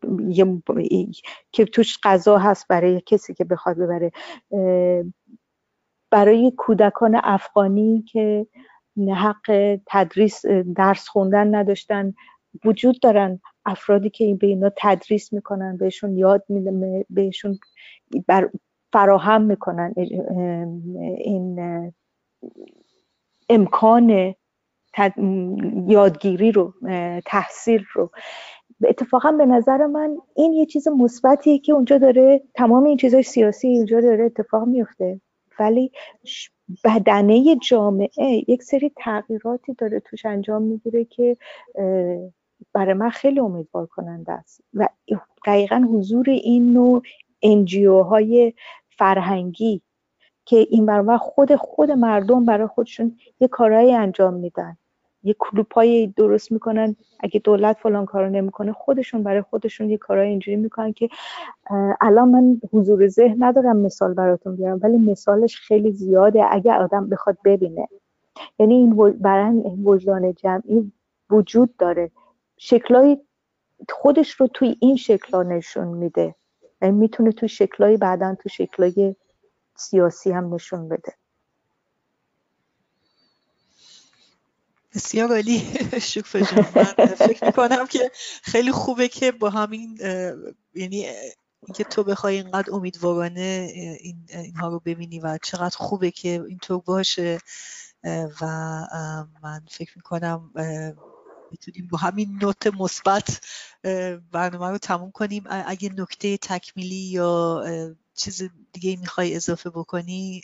که توش غذا هست برای کسی که بخواد ببره برای کودکان افغانی که حق تدریس درس خوندن نداشتن وجود دارن افرادی که به اینا تدریس می‌کنن بهشون یاد میدن بهشون بر فراهم می‌کنن این امکان یادگیری رو تحصیل رو. اتفاقا به نظر من این یه چیز مثبتیه که اونجا داره تمام این چیزای سیاسی اونجا داره اتفاق میفته ولی بدنه جامعه یک سری تغییراتی داره توش انجام می‌گیره که برای من خیلی امیدوار کننده است. و دقیقا حضور این نوع انجیو های فرهنگی که این برای خود خود مردم برای خودشون یه کارهایی انجام میدن. یه کلوپایی درست می‌کنن. اگه دولت فلان کارو نمی‌کنه خودشون برای خودشون یه کارهای اینجوری می‌کنن که الان من حضور ذهن ندارم مثال براتون بیارم ولی مثالش خیلی زیاده اگه آدم بخواد ببینه. یعنی این برای وجدان جمعی وجود داره. شکلای خودش رو توی این شکلا نشون میده. می‌تونه تو شکلای بعدا تو شکلای سیاسی هم نشون بده. بسیار عالی. شکفه جان. من فکر می‌کنم که خیلی خوبه که با همین یعنی اینکه تو بخوای اینقدر امیدوارانه این اینها رو ببینی و چقدر خوبه که اینطور باشه. و من فکر می‌کنم می‌تونیم با همین نوت مثبت برنامه رو تموم کنیم. اگه نکته تکمیلی یا چیز دیگه می‌خوای اضافه بکنی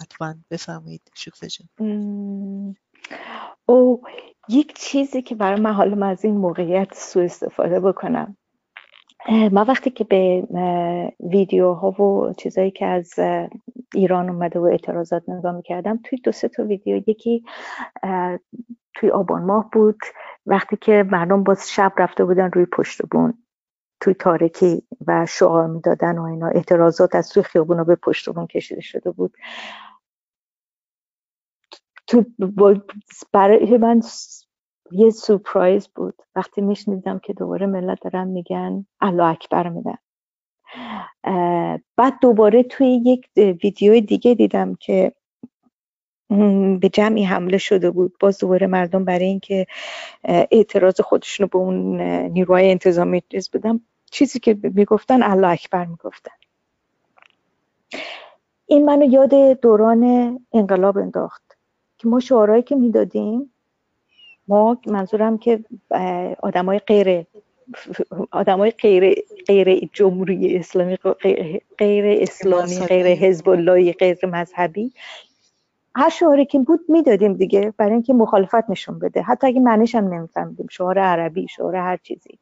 حتما بفرمایید. شکفه جان. او یک چیزی که برای من حالا از این موقعیت سوء استفاده بکنم. من وقتی که به ویدیوها و چیزایی که از ایران اومده و اعتراضات نگاه می‌کردم توی دو سه تا ویدیو یکی توی آبان ماه بود. وقتی که مردم باز شب رفته بودن روی پشت بون توی تاریکی و شعار می‌دادن و اینا. اعتراضات از توی خیابونا به پشت بون کشیده شده بود. تو برای من یه سورپرایز بود. وقتی میشنیدم که دوباره ملت دارن میگن الله اکبر میدن. بعد دوباره توی یک ویدیو دیگه دیدم که به جمعی حمله شده بود باز دوباره مردم برای اینکه اعتراض خودشون رو به اون نیروهای انتظامی چیز بدن چیزی که می‌گفتن الله اکبر می‌گفتن این منو یاد دوران انقلاب انداخت که ما شعارهایی که می‌دادیم ما منظورم که آدمای غیر آدمای غیر غیر جمهوری اسلامی غیر, اسلامی غیر. حزب اللهی غیر مذهبی هر شعاری که بود می‌دادیم دیگه برای اینکه مخالفت نشون بده. حتی اگه معنیش هم نمیفهمیدیم. شعار عربی شعار هر چیزی.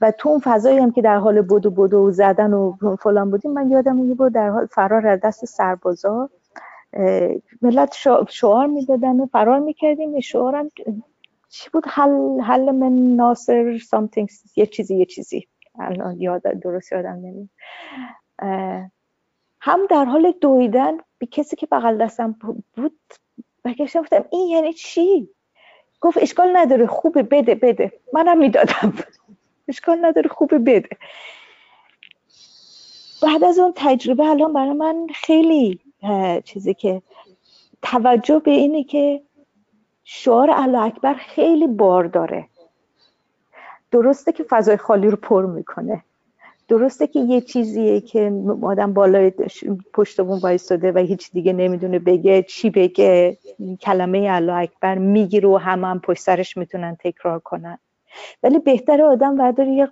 و تو اون فضایی هم که در حال بدو بدو و زدن و فلان بودیم من یادم یه بود در حال فرار از دست سربازا ملت شع- شعار می‌دادن و فرار می‌کردیم. شعارم چی بود؟ حل حل من ناصر یه چیزی یه چیزی. الان یاد درست یادم نمیاد. هم در حال دویدن به کسی که بغل دستم بود بگشتم گفتم این یعنی چی؟ گفت اشکال نداره خوبه بده بده. منم می‌دادم. اشکال نداره خوبه بده. بعد از اون تجربه الان برای من خیلی چیزی که توجه به اینه که شعار الله اکبر خیلی بار داره. درسته که فضای خالی رو پر می‌کنه. درسته که یه چیزیه که آدم بالای ش- پشت بون وایستاده و هیچ دیگه نمی‌دونه بگه چی بگه. کلمه الله اکبر می‌گیره و همه هم پشت سرش می‌تونن تکرار کنن. ولی بهتره آدم برداره یه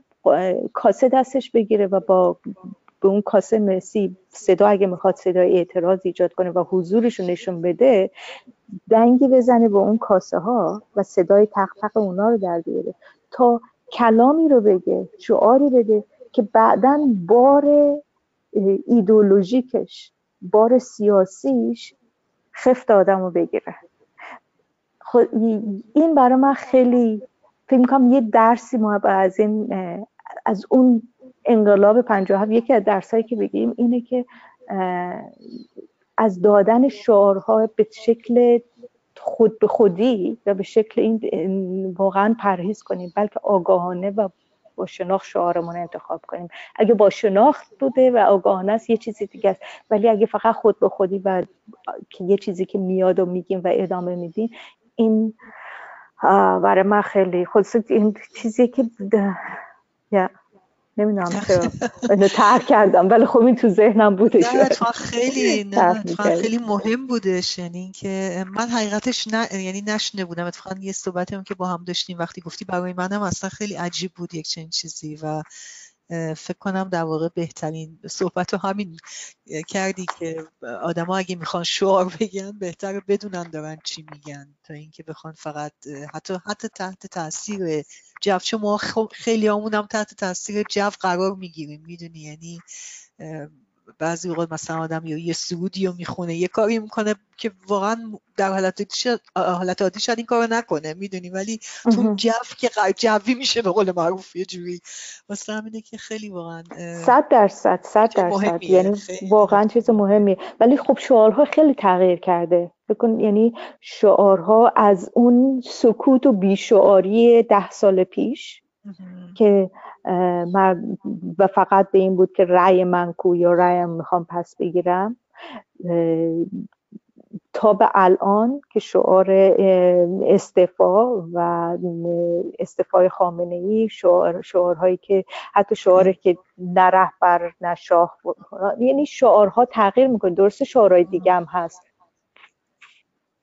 کاسه دستش بگیره و با به اون کاسه مرسی صدا اگه می‌خواد صدای اعتراض ایجاد کنه و حضورش نشون بده دنگی بزنه به اون کاسه ها و صدای تق تق اونا رو در بیاره. تا کلامی رو بگه شعاری بده که بعدا بار اه، ایدئولوژیکش بار سیاسیش خفت آدم رو بگیره. خود این برای من خیلی فکر می‌کنم یه درسی ما از این از اون انقلاب 57 یکی از درسایی که بگیم اینه که از دادن شعارها به شکل خود به خودی و به شکل این واقعا پرهیز کنیم بلکه آگاهانه و با شناخت شعارمون انتخاب کنیم. اگه با شناخت بوده و آگاهانه است یه چیزی دیگه است. ولی اگه فقط خود به خودی و یه چیزی که میاد و میگیم و ادامه میدیم این برای من خیلی خصوص این چیزی که یا نمی‌دونم چرا. اینو ترک کردم ولی خب این تو ذهنم بوده نه اتفاقا خیلی نه. خیلی مهم بودش. یعنی اینکه من حقیقتش نه یعنی نشنیده بودم. اتفاقا یه صحبتی هم که با هم داشتیم وقتی گفتی برای منم اصلا خیلی عجیب بود یک چنین چیزی و فکر کنم در واقع بهترین صحبت رو همین کردی که آدما اگه می‌خوان شعار بگن بهتره بدونن دارن چی میگن. تا اینکه بخوان فقط حتی حتی تحت تاثیر جو چون ما خیلی همون هم تحت تاثیر جو قرار می‌گیریم می‌دونی؟ یعنی بعضی اوقات مثلا آدم یا یه سرودی رو می‌خونه یه کاری می‌کنه که واقعا در حالت حالت عادی شاید این کارو نکنه می‌دونی؟ ولی تو. جو که جوی میشه به قول معروف یه جوری. واسه همینه که خیلی واقعا صد درصد صد درصد. یعنی خیلی. واقعا چیز مهمیه. ولی خب شعارها خیلی تغییر کرده. فکر کن یعنی شعارها از اون سکوت و بیشعاری ده سال پیش. که و فقط به این بود که رأی من کو یا رأیم می‌خوام پس بگیرم. تا به الان که شعار استفا و استفای خامنه ای شعار شعارهایی که حتی شعاره که نه رهبر نه شاه یعنی شعارها تغییر می‌کنه. درسته شعارهای دیگه هم هست.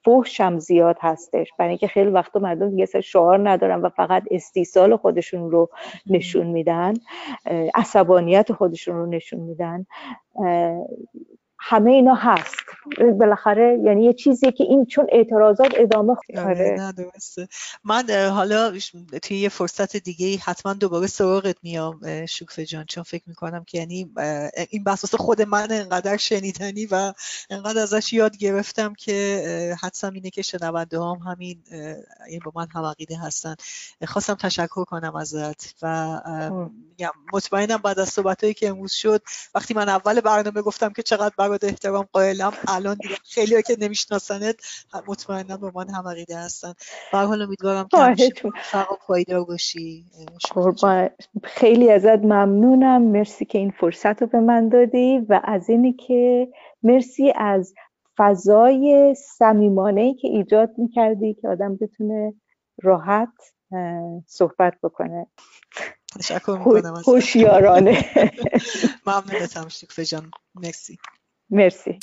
فحشم زیاد هستش. برای اینکه خیلی وقتا مردم دیگه شعار ندارن و فقط استیصال خودشون رو نشون میدن عصبانیت خودشون رو نشون میدن. همه اینا هست. بالاخره یعنی یه چیزی که این چون اعتراضات ادامه آره نه درسته. من حالا توی یه فرصت دیگه حتما دوباره سراغت میام شکفه جان چون فکر می‌کنم که یعنی این بحث خود من انقدر شنیدنی و انقدر ازش یاد گرفتم که حدسم اینه که شنونده هم همین این با من هم عقیده هستن. خواستم تشکر کنم ازت و مطمئنم بعد از صحبتهایی که امروز شد وقتی من اول برنامه گفتم که چقدر برات احترام قائلم. الان دیگه خیلی که نمیشناسنت مطمئنا با من هم عقیده هستن. به حال امیدوارم که فقط پایدار باشی. خیلی ازت ممنونم. مرسی که این فرصت رو به من دادی و از اینی که مرسی از فضای صمیمانه ای که ایجاد می‌کردی که آدم بتونه راحت صحبت بکنه. تشکر می‌کنم هوشیارانه. ممنونتم شکفه جان. مرسی. مرسی